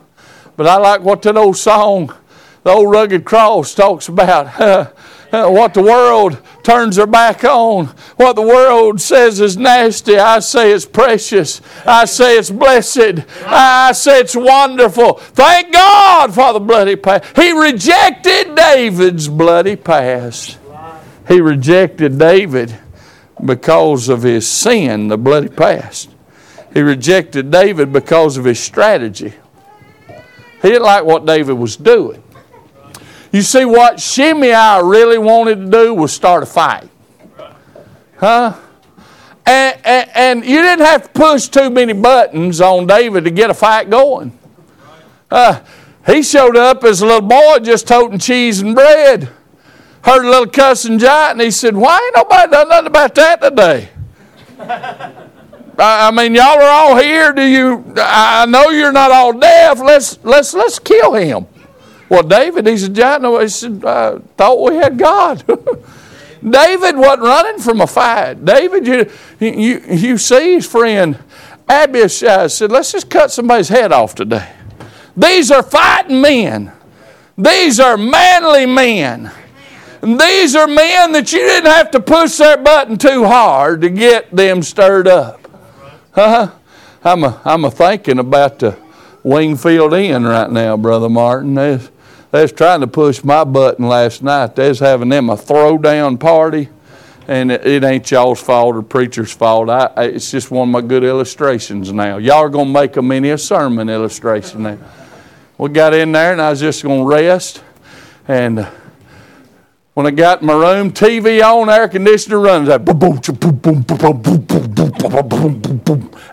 A: But I like what that old song, the old rugged cross, talks about. what the world turns their back on, what the world says is nasty, I say it's precious. I say it's blessed. I say it's wonderful. Thank God for the bloody past. He rejected David's bloody past. He rejected David because of his sin, the bloody past. He rejected David because of his strategy. He didn't like what David was doing. You see, what Shimei really wanted to do was start a fight. Huh? And, and, and, you didn't have to push too many buttons on David to get a fight going. Uh, he showed up as a little boy just toting cheese and bread. Heard a little cussing giant, and he said, Why ain't nobody done nothing about that today? I mean, y'all are all here. Do you? I know you're not all deaf. Let's let's let's kill him. Well, David, he's a giant. He said, I thought we had God. David wasn't running from a fight. David, you, you, you see his friend Abishai said, let's just cut somebody's head off today. These are fighting men. These are manly men. These are men that you didn't have to push their button too hard to get them stirred up. Huh? I'm a, I'm a thinking about the Wingfield Inn right now, Brother Martin. There's, they was trying to push my button last night. They was having them a throwdown party, and it, it ain't y'all's fault or preacher's fault. I, it's just one of my good illustrations now. Y'all are going to make a mini a sermon illustration now. We got in there, and I was just going to rest. And when I got my room, TV on, air conditioner running,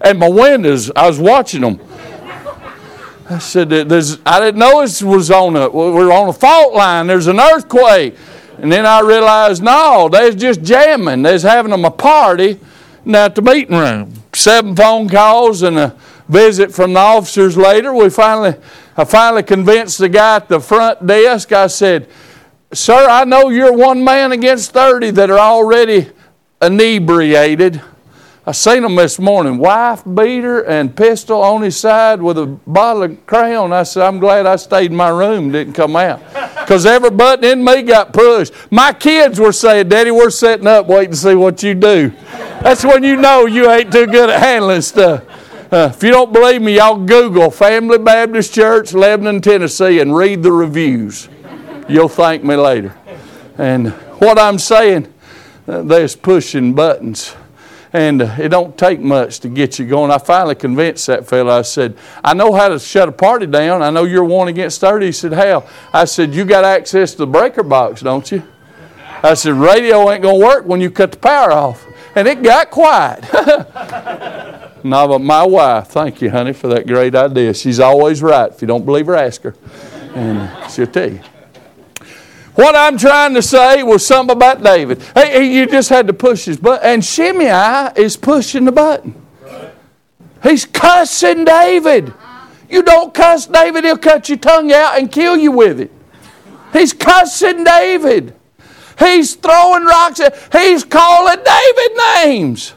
A: and my windows, I was watching them. I said, There's, I didn't know it was on a, we were on a fault line. There's an earthquake. And then I realized, no, they're just jamming. They're having them a party now at the meeting room. Seven phone calls and a visit from the officers later. We finally, I finally convinced the guy at the front desk. I said, Sir, I know you're one man against 30 that are already inebriated. I seen him this morning, wife beater and pistol on his side with a bottle of Crown. I said, I'm glad I stayed in my room, didn't come out. Because every button in me got pushed. My kids were saying, Daddy, we're setting up waiting to see what you do. That's when you know you ain't too good at handling stuff. Uh, if you don't believe me, y'all Google Family Baptist Church, Lebanon, Tennessee, and read the reviews. You'll thank me later. And what I'm saying, there's pushing buttons and uh, it don't take much to get you going. I finally convinced that fellow. I said, I know how to shut a party down. I know you're one against 30. He said, How? I said, You got access to the breaker box, don't you? I said, Radio ain't going to work when you cut the power off. And it got quiet. no, but my wife, thank you, honey, for that great idea. She's always right. If you don't believe her, ask her. And she'll tell you. What I'm trying to say was something about David. Hey, you just had to push his button. And Shimei is pushing the button. He's cussing David. You don't cuss David, he'll cut your tongue out and kill you with it. He's cussing David. He's throwing rocks. At, he's calling David names.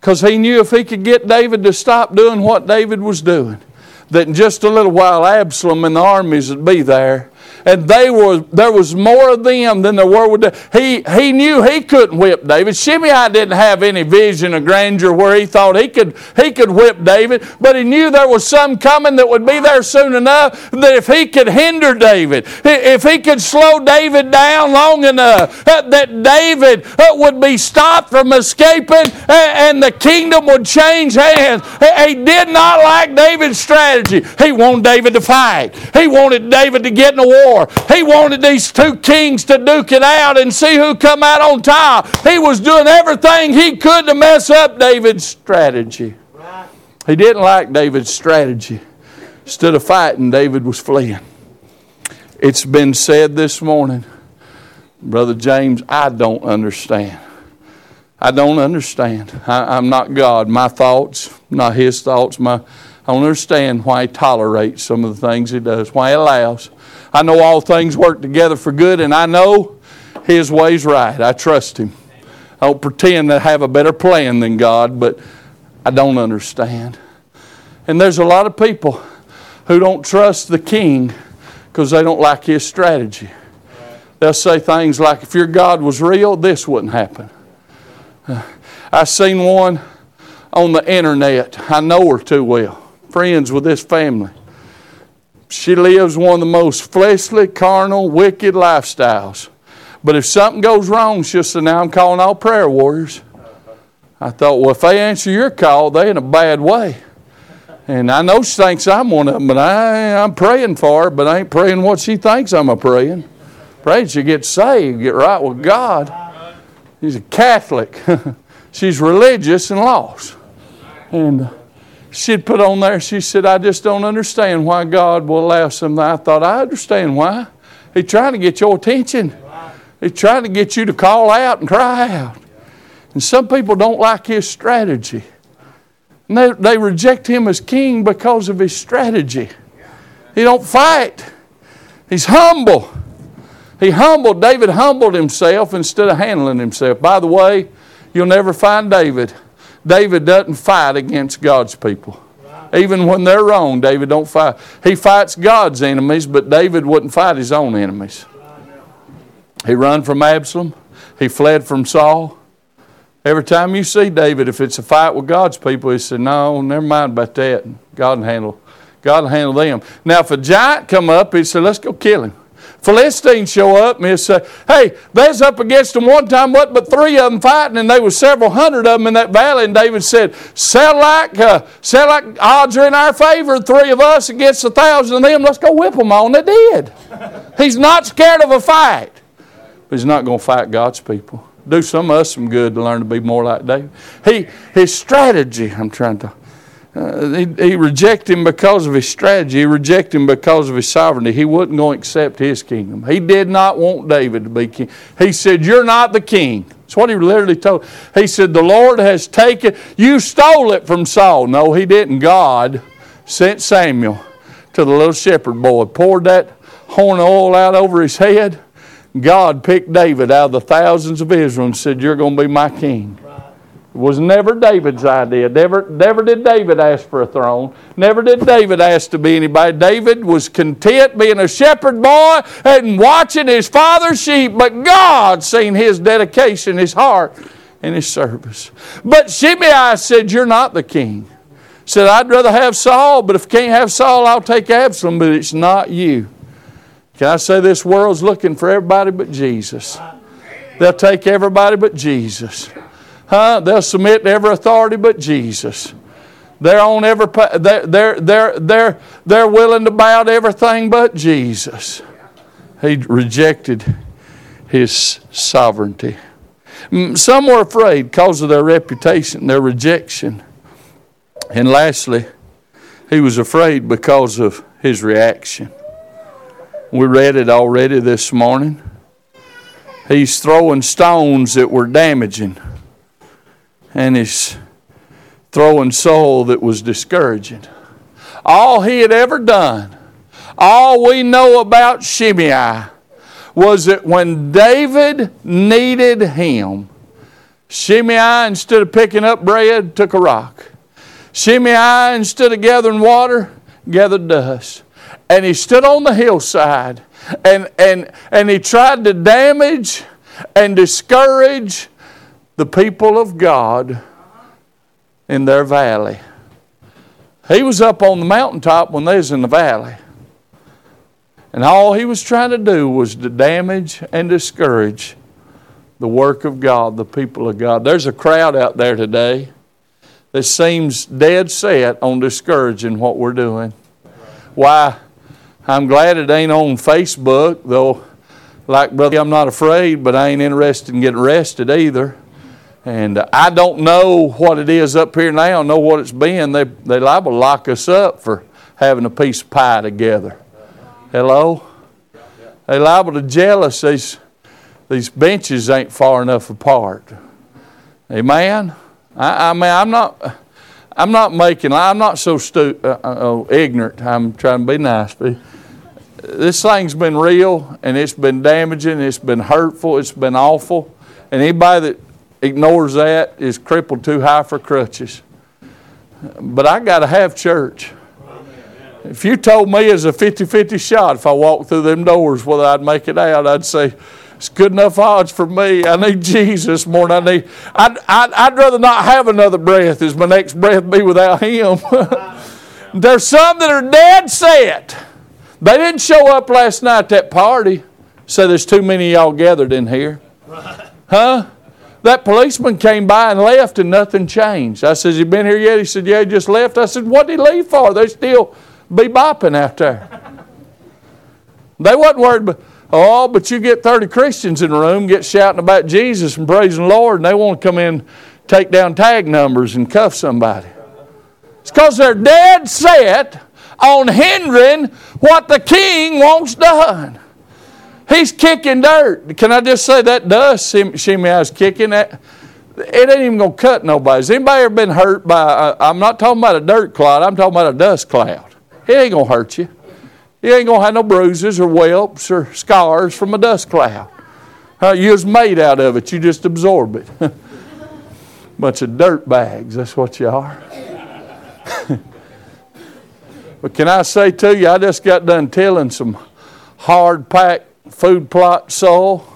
A: Because he knew if he could get David to stop doing what David was doing, that in just a little while Absalom and the armies would be there and they were there was more of them than there were with he he knew he couldn't whip David. Shimei didn't have any vision of grandeur where he thought he could he could whip David, but he knew there was some coming that would be there soon enough that if he could hinder David, if he could slow David down long enough, uh, that David uh, would be stopped from escaping and the kingdom would change hands. He did not like David's strategy. He wanted David to fight. He wanted David to get in a war war. He wanted these two kings to duke it out and see who come out on top. He was doing everything he could to mess up David's strategy. He didn't like David's strategy. Instead of fighting, David was fleeing. It's been said this morning Brother James, I don't understand. I don't understand. I, am not God. My thoughts, not His thoughts. My, I don't understand why He tolerates some of the things He does, why He allows. I know all things work together for good, and I know His way's right. I trust Him. I don't pretend to have a better plan than God, but I don't understand. And there's a lot of people who don't trust the King because they don't like His strategy. They'll say things like, if your God was real, this wouldn't happen. Uh, I seen one on the internet. I know her too well. Friends with this family. She lives one of the most fleshly, carnal, wicked lifestyles. But if something goes wrong, she'll say, Now I'm calling all prayer warriors. I thought, well, if they answer your call, they in a bad way. And I know she thinks I'm one of them, but I, I'm praying for her, but I ain't praying what she thinks I'm a praying. Praying she gets saved, get right with God. She's a Catholic. She's religious and lost. And uh, she'd put on there, she said, I just don't understand why God will allow something. I thought, I understand why. He's trying to get your attention. He's trying to get you to call out and cry out. And some people don't like his strategy. And they, they reject him as king because of his strategy. He don't fight. He's humble. He humbled, David humbled himself instead of handling himself. By the way, you'll never find David. David doesn't fight against God's people. Even when they're wrong, David don't fight. He fights God's enemies, but David wouldn't fight his own enemies. He run from Absalom. He fled from Saul. Every time you see David, if it's a fight with God's people, he said, "No, never mind about that. God will handle. God will handle them." Now, if a giant come up, he said, "Let's go kill him." Philistines show up and they say, hey, there's up against them one time, what but three of them fighting, and there was several hundred of them in that valley. And David said, sound like, uh, sound like odds are in our favor, three of us against a thousand of them. Let's go whip them on. They did. He's not scared of a fight, but he's not going to fight God's people. Do some of us some good to learn to be more like David. He, his strategy, I'm trying to uh, he, he rejected him because of his strategy. He rejected him because of his sovereignty. He wasn't going to accept his kingdom. He did not want David to be king. He said, You're not the king. That's what he literally told. He said, The Lord has taken, you stole it from Saul. No, he didn't. God sent Samuel to the little shepherd boy, poured that horn of oil out over his head. God picked David out of the thousands of Israel and said, You're going to be my king. Was never David's idea. Never, never did David ask for a throne. Never did David ask to be anybody. David was content being a shepherd boy and watching his father's sheep, but God seen his dedication, his heart, and his service. But Shimei said, You're not the king. Said, I'd rather have Saul, but if I can't have Saul, I'll take Absalom, but it's not you. Can I say this world's looking for everybody but Jesus? They'll take everybody but Jesus. Huh? They'll submit to every authority but Jesus. They're on every they're, they're, they're, they're, they're willing to bow to everything but Jesus. He rejected his sovereignty. Some were afraid because of their reputation, their rejection. And lastly, he was afraid because of his reaction. We read it already this morning. He's throwing stones that were damaging and his throwing soul that was discouraging. All he had ever done, all we know about Shimei was that when David needed him, Shimei, instead of picking up bread, took a rock. Shimei, instead of gathering water, gathered dust. And he stood on the hillside and, and, and he tried to damage and discourage the people of God in their valley. He was up on the mountaintop when they was in the valley. And all he was trying to do was to damage and discourage the work of God, the people of God. There's a crowd out there today that seems dead set on discouraging what we're doing. Why? I'm glad it ain't on Facebook, though, like Brother, I'm not afraid, but I ain't interested in getting arrested either. And I don't know what it is up here now, know what it's been. They, they liable to lock us up for having a piece of pie together. Hello? They liable to jail us. These, these benches ain't far enough apart. Amen. I, I mean, I'm not. I'm not making. I'm not so stu- uh, uh, ignorant. I'm trying to be nice, but this thing's been real and it's been damaging. It's been hurtful. It's been awful. And anybody that ignores that is crippled too high for crutches. But I got to have church. If you told me as a 50 50 shot if I walked through them doors whether I'd make it out, I'd say, it's good enough odds for me. I need Jesus more than I need. I'd, I'd, I'd rather not have another breath as my next breath be without Him. There's some that are dead set. They didn't show up last night at that party. So there's too many y'all gathered in here. Huh? That policeman came by and left and nothing changed. I said, You been here yet? He said, Yeah, he just left. I said, What'd he leave for? They still be bopping out there. They wasn't worried about, oh, but you get 30 Christians in the room, get shouting about Jesus and praising the Lord, and they want to come in, take down tag numbers and cuff somebody. It's because they're dead set on hindering what the king wants done. He's kicking dirt. Can I just say that dust Shimei is kicking that? It ain't even gonna cut nobody. Has anybody ever been hurt by? Uh, I'm not talking about a dirt cloud. I'm talking about a dust cloud. It ain't gonna hurt you. You ain't gonna have no bruises or whelps or scars from a dust cloud. Uh, you was made out of it. You just absorb it. Bunch of dirt bags. That's what you are. but can I say to you, I just got done tilling some hard packed food plot soil,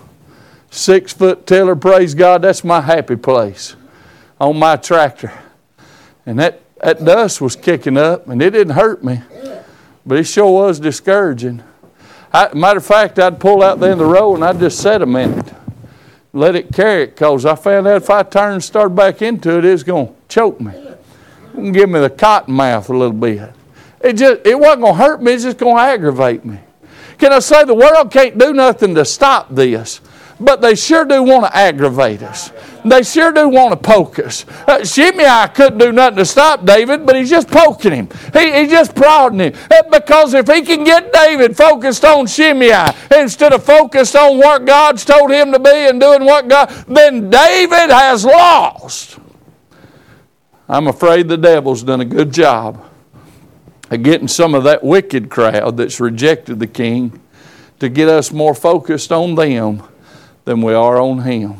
A: six foot tiller, praise God, that's my happy place on my tractor. And that, that dust was kicking up, and it didn't hurt me, but it sure was discouraging. I, matter of fact, I'd pull out the end of the road and I'd just set a minute, let it carry it, because I found out if I turned and started back into it, it was going to choke me. Give me the cotton mouth a little bit. It just it wasn't to hurt me, it's just to aggravate me. Can I say the world can't do nothing to stop this? But they sure do want to aggravate us. They sure do want to poke us. Uh, Shimei couldn't do nothing to stop David, but he's just poking him. He, he's just prodding him. Uh, because if he can get David focused on Shimei instead of focused on what God's told him to be and doing what God, then David has lost. I'm afraid the devil's done a good job getting some of that wicked crowd that's rejected the king to get us more focused on them than we are on him.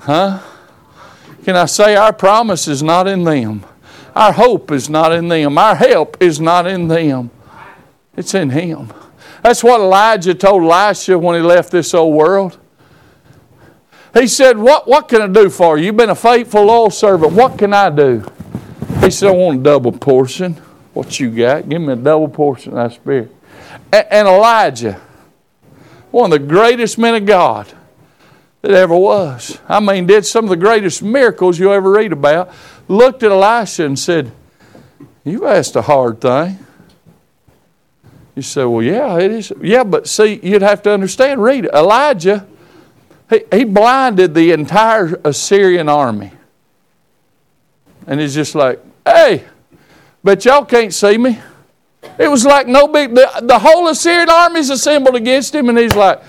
A: Huh? Can I say our promise is not in them? Our hope is not in them. Our help is not in them. It's in him. That's what Elijah told Elisha when he left this old world. He said, What, what can I do for you? You've been a faithful, loyal servant. What can I do? He said, I want a double portion what you got. Give me a double portion of that spirit. And Elijah, one of the greatest men of God that ever was. I mean, did some of the greatest miracles you ever read about. Looked at Elisha and said, You've asked a hard thing. You say, Well, yeah, it is. Yeah, but see, you'd have to understand, read it. Elijah, he, he blinded the entire Assyrian army. And he's just like, Hey, but y'all can't see me. It was like no big, the, the whole Assyrian army's assembled against him, and he's like,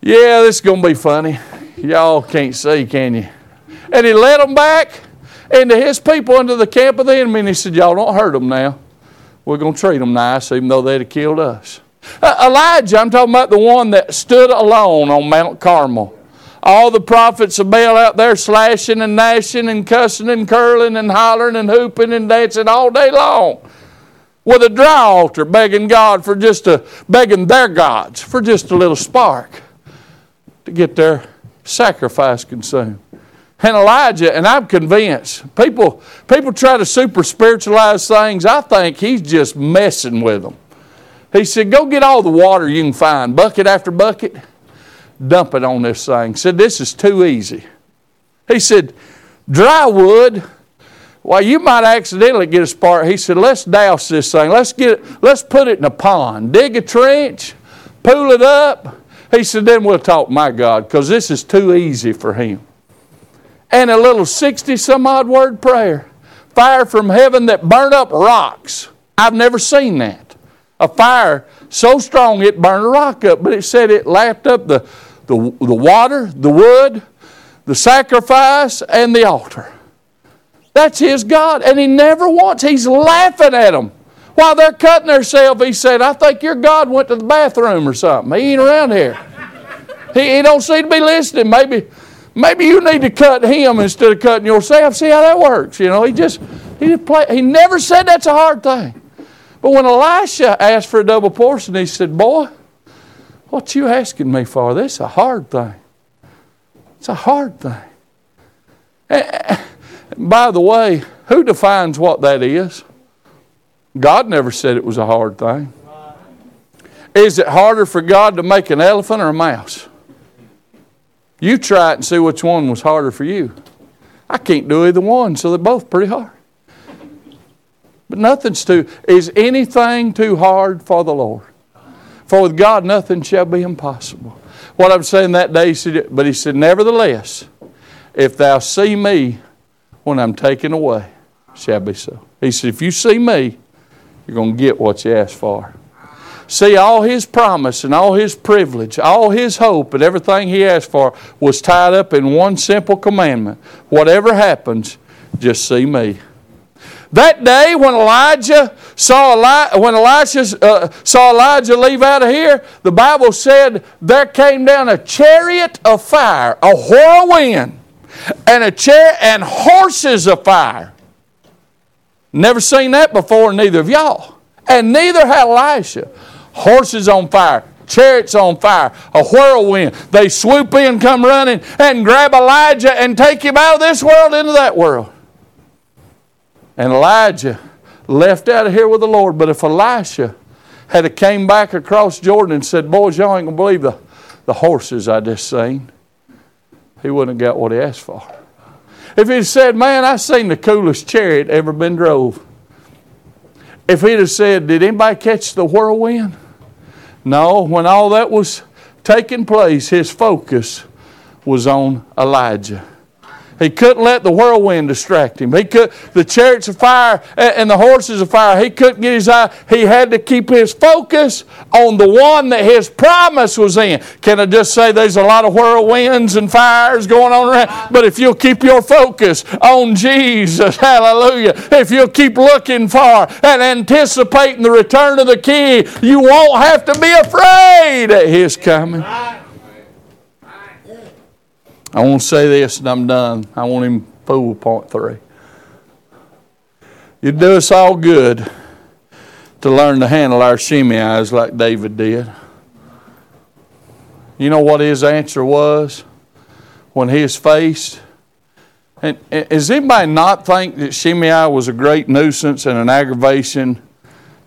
A: Yeah, this is going to be funny. Y'all can't see, can you? And he led them back into his people into the camp of the enemy, and he said, Y'all don't hurt them now. We're going to treat them nice, even though they'd have killed us. Uh, Elijah, I'm talking about the one that stood alone on Mount Carmel all the prophets of Baal out there slashing and gnashing and cussing and curling and hollering and hooping and dancing all day long with a dry altar begging God for just a begging their gods for just a little spark to get their sacrifice consumed. And Elijah, and I'm convinced, people, people try to super spiritualize things. I think he's just messing with them. He said, Go get all the water you can find, bucket after bucket dump it on this thing. Said, This is too easy. He said, Dry wood, well, you might accidentally get a spark. He said, Let's douse this thing. Let's get it, let's put it in a pond. Dig a trench, pull it up. He said, Then we'll talk, my God, because this is too easy for him. And a little 60 some odd word prayer. Fire from heaven that burned up rocks. I've never seen that. A fire so strong it burned a rock up, but it said it lapped up the the, the water, the wood, the sacrifice, and the altar. That's his God. And he never wants, he's laughing at them. While they're cutting themselves, he said, I think your God went to the bathroom or something. He ain't around here. He, he don't seem to be listening. Maybe, maybe you need to cut him instead of cutting yourself. See how that works. You know, he just he just play, he never said that's a hard thing. But when Elisha asked for a double portion, he said, Boy, what you asking me for? This is a hard thing. It's a hard thing. Eh, eh, eh, by the way, who defines what that is? God never said it was a hard thing. Is it harder for God to make an elephant or a mouse? You try it and see which one was harder for you. I can't do either one, so they're both pretty hard. But nothing's too, is anything too hard for the Lord? For with God nothing shall be impossible. What I'm saying that day, he said, but he said, Nevertheless, if thou see me when I'm taken away, shall be so. He said, If you see me, you're going to get what you ask for. See, all his promise and all his privilege, all his hope and everything he asked for was tied up in one simple commandment. Whatever happens, just see me. That day when Elijah saw Eli- when Elisha uh, saw Elijah leave out of here, the Bible said there came down a chariot of fire, a whirlwind, and a chair and horses of fire. Never seen that before, neither of y'all. And neither had Elisha horses on fire, chariots on fire, a whirlwind. They swoop in, come running, and grab Elijah and take him out of this world into that world. And Elijah left out of here with the Lord. But if Elisha had a came back across Jordan and said, Boys, y'all ain't gonna believe the, the horses I just seen, he wouldn't have got what he asked for. If he'd said, Man, I seen the coolest chariot ever been drove. If he'd have said, Did anybody catch the whirlwind? No, when all that was taking place, his focus was on Elijah. He couldn't let the whirlwind distract him. He could the chariots of fire and the horses of fire. He couldn't get his eye. He had to keep his focus on the one that his promise was in. Can I just say there's a lot of whirlwinds and fires going on around? But if you'll keep your focus on Jesus, hallelujah. If you'll keep looking for and anticipating the return of the King, you won't have to be afraid at his coming. I want to say this and I'm done. I want him fool point three. You'd do us all good to learn to handle our Shimei's like David did. You know what his answer was when he was faced? And, and does anybody not think that Shimei was a great nuisance and an aggravation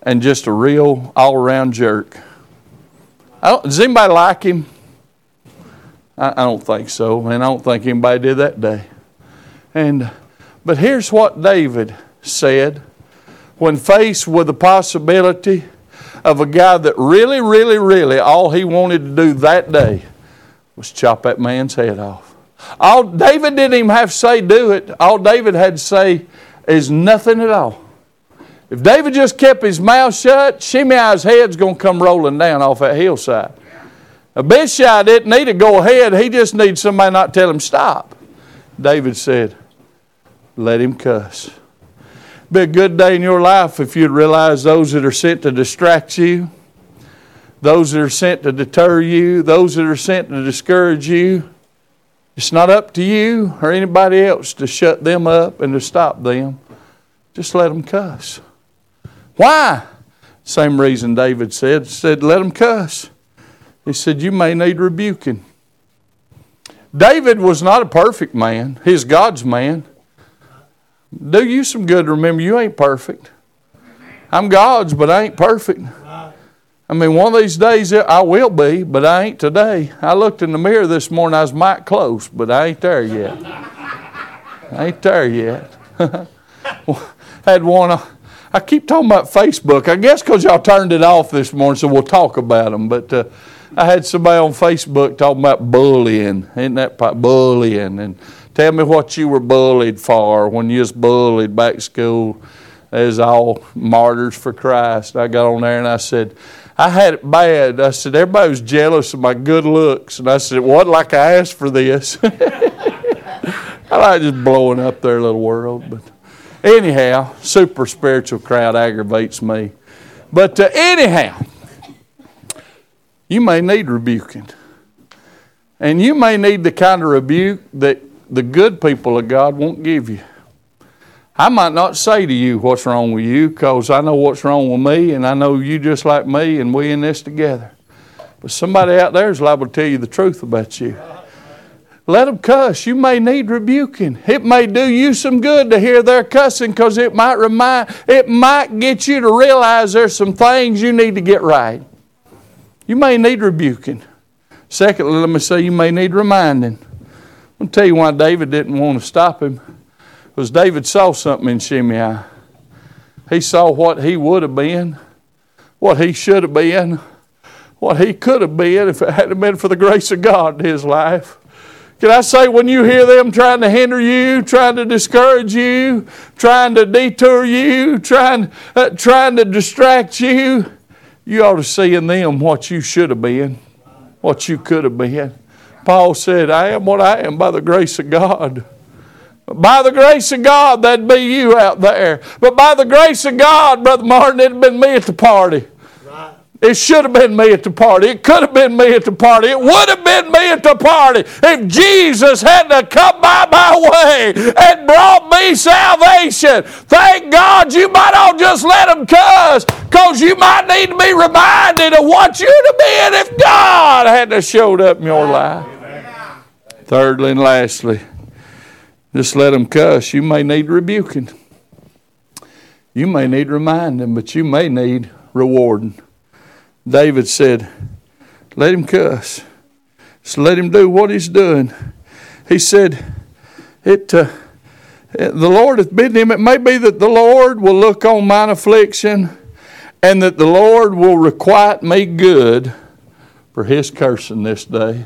A: and just a real all around jerk? does anybody like him? I, I don't think so, and I don't think anybody did that day. And but here's what David said when faced with the possibility of a guy that really, really, really all he wanted to do that day was chop that man's head off. All David didn't even have to say do it. All David had to say is nothing at all. If David just kept his mouth shut, Shimei's head's to come rolling down off that hillside. Abishai didn't need to go ahead, he just needs somebody not tell him stop. David said, Let him cuss. Be a good day in your life if you'd realize those that are sent to distract you, those that are sent to deter you, those that are sent to discourage you. It's not up to you or anybody else to shut them up and to stop them. Just let them cuss. Why? Same reason David said, said, let them cuss. He said, You may need rebuking. David was not a perfect man, he's God's man. Do you some good. Remember, you ain't perfect. I'm God's, but I ain't perfect. I mean, one of these days I will be, but I ain't today. I looked in the mirror this morning, I was might close, but I ain't there yet. I ain't there yet. Had one. Uh, I keep talking about Facebook. I guess because y'all turned it off this morning, so we'll talk about them. But uh, I had somebody on Facebook talking about bullying. Isn't that bullying? And tell me what you were bullied for when you was bullied back school as all martyrs for Christ. I got on there and I said, I had it bad. I said, everybody was jealous of my good looks. And I said, it wasn't like I asked for this. I like just blowing up their little world. But anyhow, super spiritual crowd aggravates me. But uh, anyhow, you may need rebuking. And you may need the kind of rebuke that the good people of God won't give you. I might not say to you what's wrong with you because I know what's wrong with me and I know you just like me and we in this together. But somebody out there is liable to tell you the truth about you. Let them cuss. You may need rebuking. It may do you some good to hear their cussing because it might remind, it might get you to realize there's some things you need to get right. You may need rebuking. Secondly, let me say you may need reminding. I'll tell you why David didn't want to stop him was David saw something in Shimei. He saw what he would have been, what he should have been, what he could have been if it hadn't been for the grace of God in his life. Can I say, when you hear them trying to hinder you, trying to discourage you, trying to detour you, trying, uh, trying to distract you, you ought to see in them what you should have been, what you could have been. Paul said, I am what I am by the grace of God. By the grace of God, that'd be you out there. But by the grace of God, Brother Martin, it'd been me at the party. It should have been me at the party. It could have been me at the party. It would have been me at the party if Jesus had to come by my way and brought me salvation. Thank God you might all just let him cuss because you might need to be reminded of what you'd have been if God hadn't showed up in your life. Thirdly and lastly, just let them cuss. You may need rebuking. You may need reminding, but you may need rewarding. David said, Let him cuss. Just let him do what he's doing. He said, It uh, the Lord hath bidden him. It may be that the Lord will look on mine affliction and that the Lord will requite me good for his cursing this day.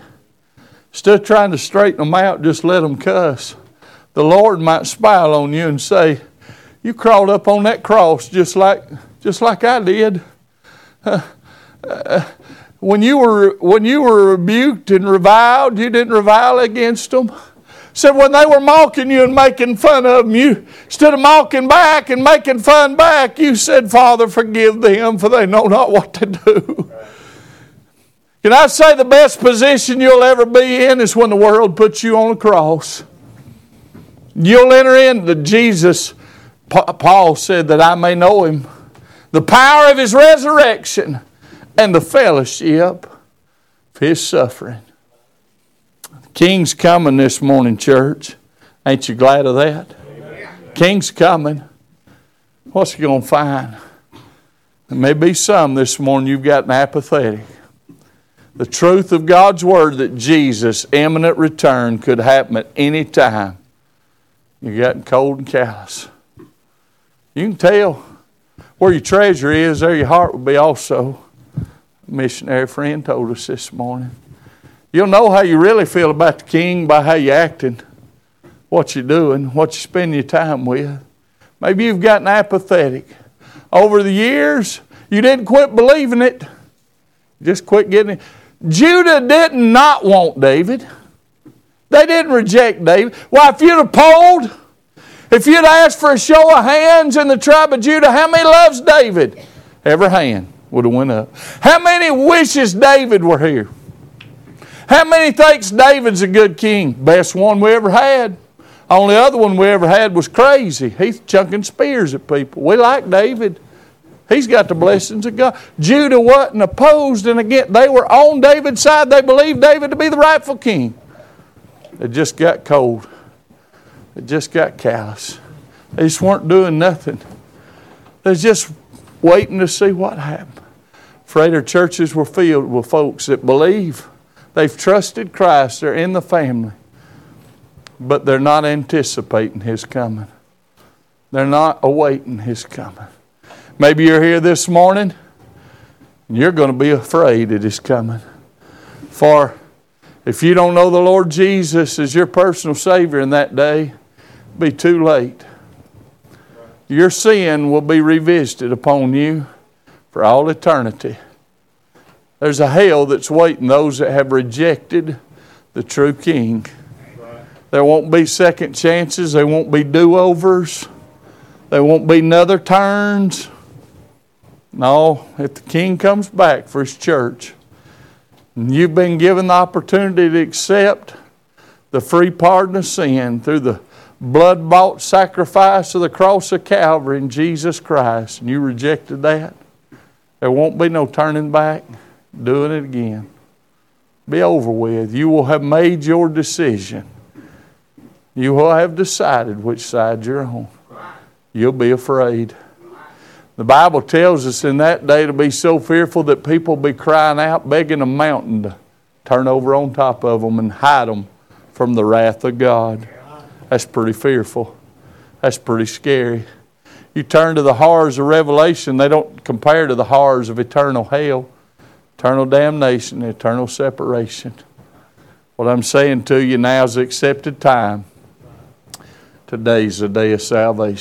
A: Of trying to straighten them out, just let them cuss the Lord might smile on you and say, You crawled up on that cross just like, just like I did. Uh, uh, when, you were, when you were rebuked and reviled, you didn't revile against them. Said when they were mocking you and making fun of them, you instead of mocking back and making fun back, you said, Father, forgive them, for they know not what to do. Can I say the best position you'll ever be in is when the world puts you on a cross? You'll enter into Jesus. Paul said that I may know him, the power of his resurrection, and the fellowship of his suffering. The King's coming this morning, church. Ain't you glad of that? Amen. King's coming. What's he going to find? There may be some this morning you've gotten apathetic. The truth of God's Word that Jesus' imminent return could happen at any time you're getting cold and callous. You can tell where your treasure is, there your heart will be also. Missionary friend told us this morning. You'll know how you really feel about the king by how you're acting, what you're doing, what you spend your time with. Maybe you've gotten apathetic. Over the years, you didn't quit believing it. just quit getting it. Judah did not not want David. They didn't reject David. Why, if you'd have polled, if you'd asked for a show of hands in the tribe of Judah, how many loves David? Every hand would have went up. How many wishes David were here? How many thinks David's a good king? Best one we ever had. Only other one we ever had was crazy. He's chunking spears at people. We like David. He's got the blessings of God. Judah wasn't opposed, and again, they were on David's side. They believed David to be the rightful king. It just got cold. It just got callous. They just weren't doing nothing. They just waiting to see what happened. Afraid churches were filled with folks that believe. They've trusted Christ. They're in the family. But they're not anticipating His coming. They're not awaiting His coming. Maybe you're here this morning and you're going to be afraid of His coming. For if you don't know the Lord Jesus as your personal Savior in that day, be too late. Your sin will be revisited upon you for all eternity. There's a hell that's waiting those that have rejected the true King. There won't be second chances. There won't be do overs. There won't be another turns. No, if the King comes back for his church, and you've been given the opportunity to accept the free pardon of sin through the blood bought sacrifice of the cross of Calvary in Jesus Christ, and you rejected that, there won't be no turning back, doing it again. Be over with. You will have made your decision. You will have decided which side you're on. You'll be afraid. The Bible tells us in that day to be so fearful that people be crying out, begging a mountain to turn over on top of them and hide them from the wrath of God. That's pretty fearful. That's pretty scary. You turn to the horrors of Revelation, they don't compare to the horrors of eternal hell, eternal damnation, eternal separation. What I'm saying to you now is accepted time. Today's the day of salvation.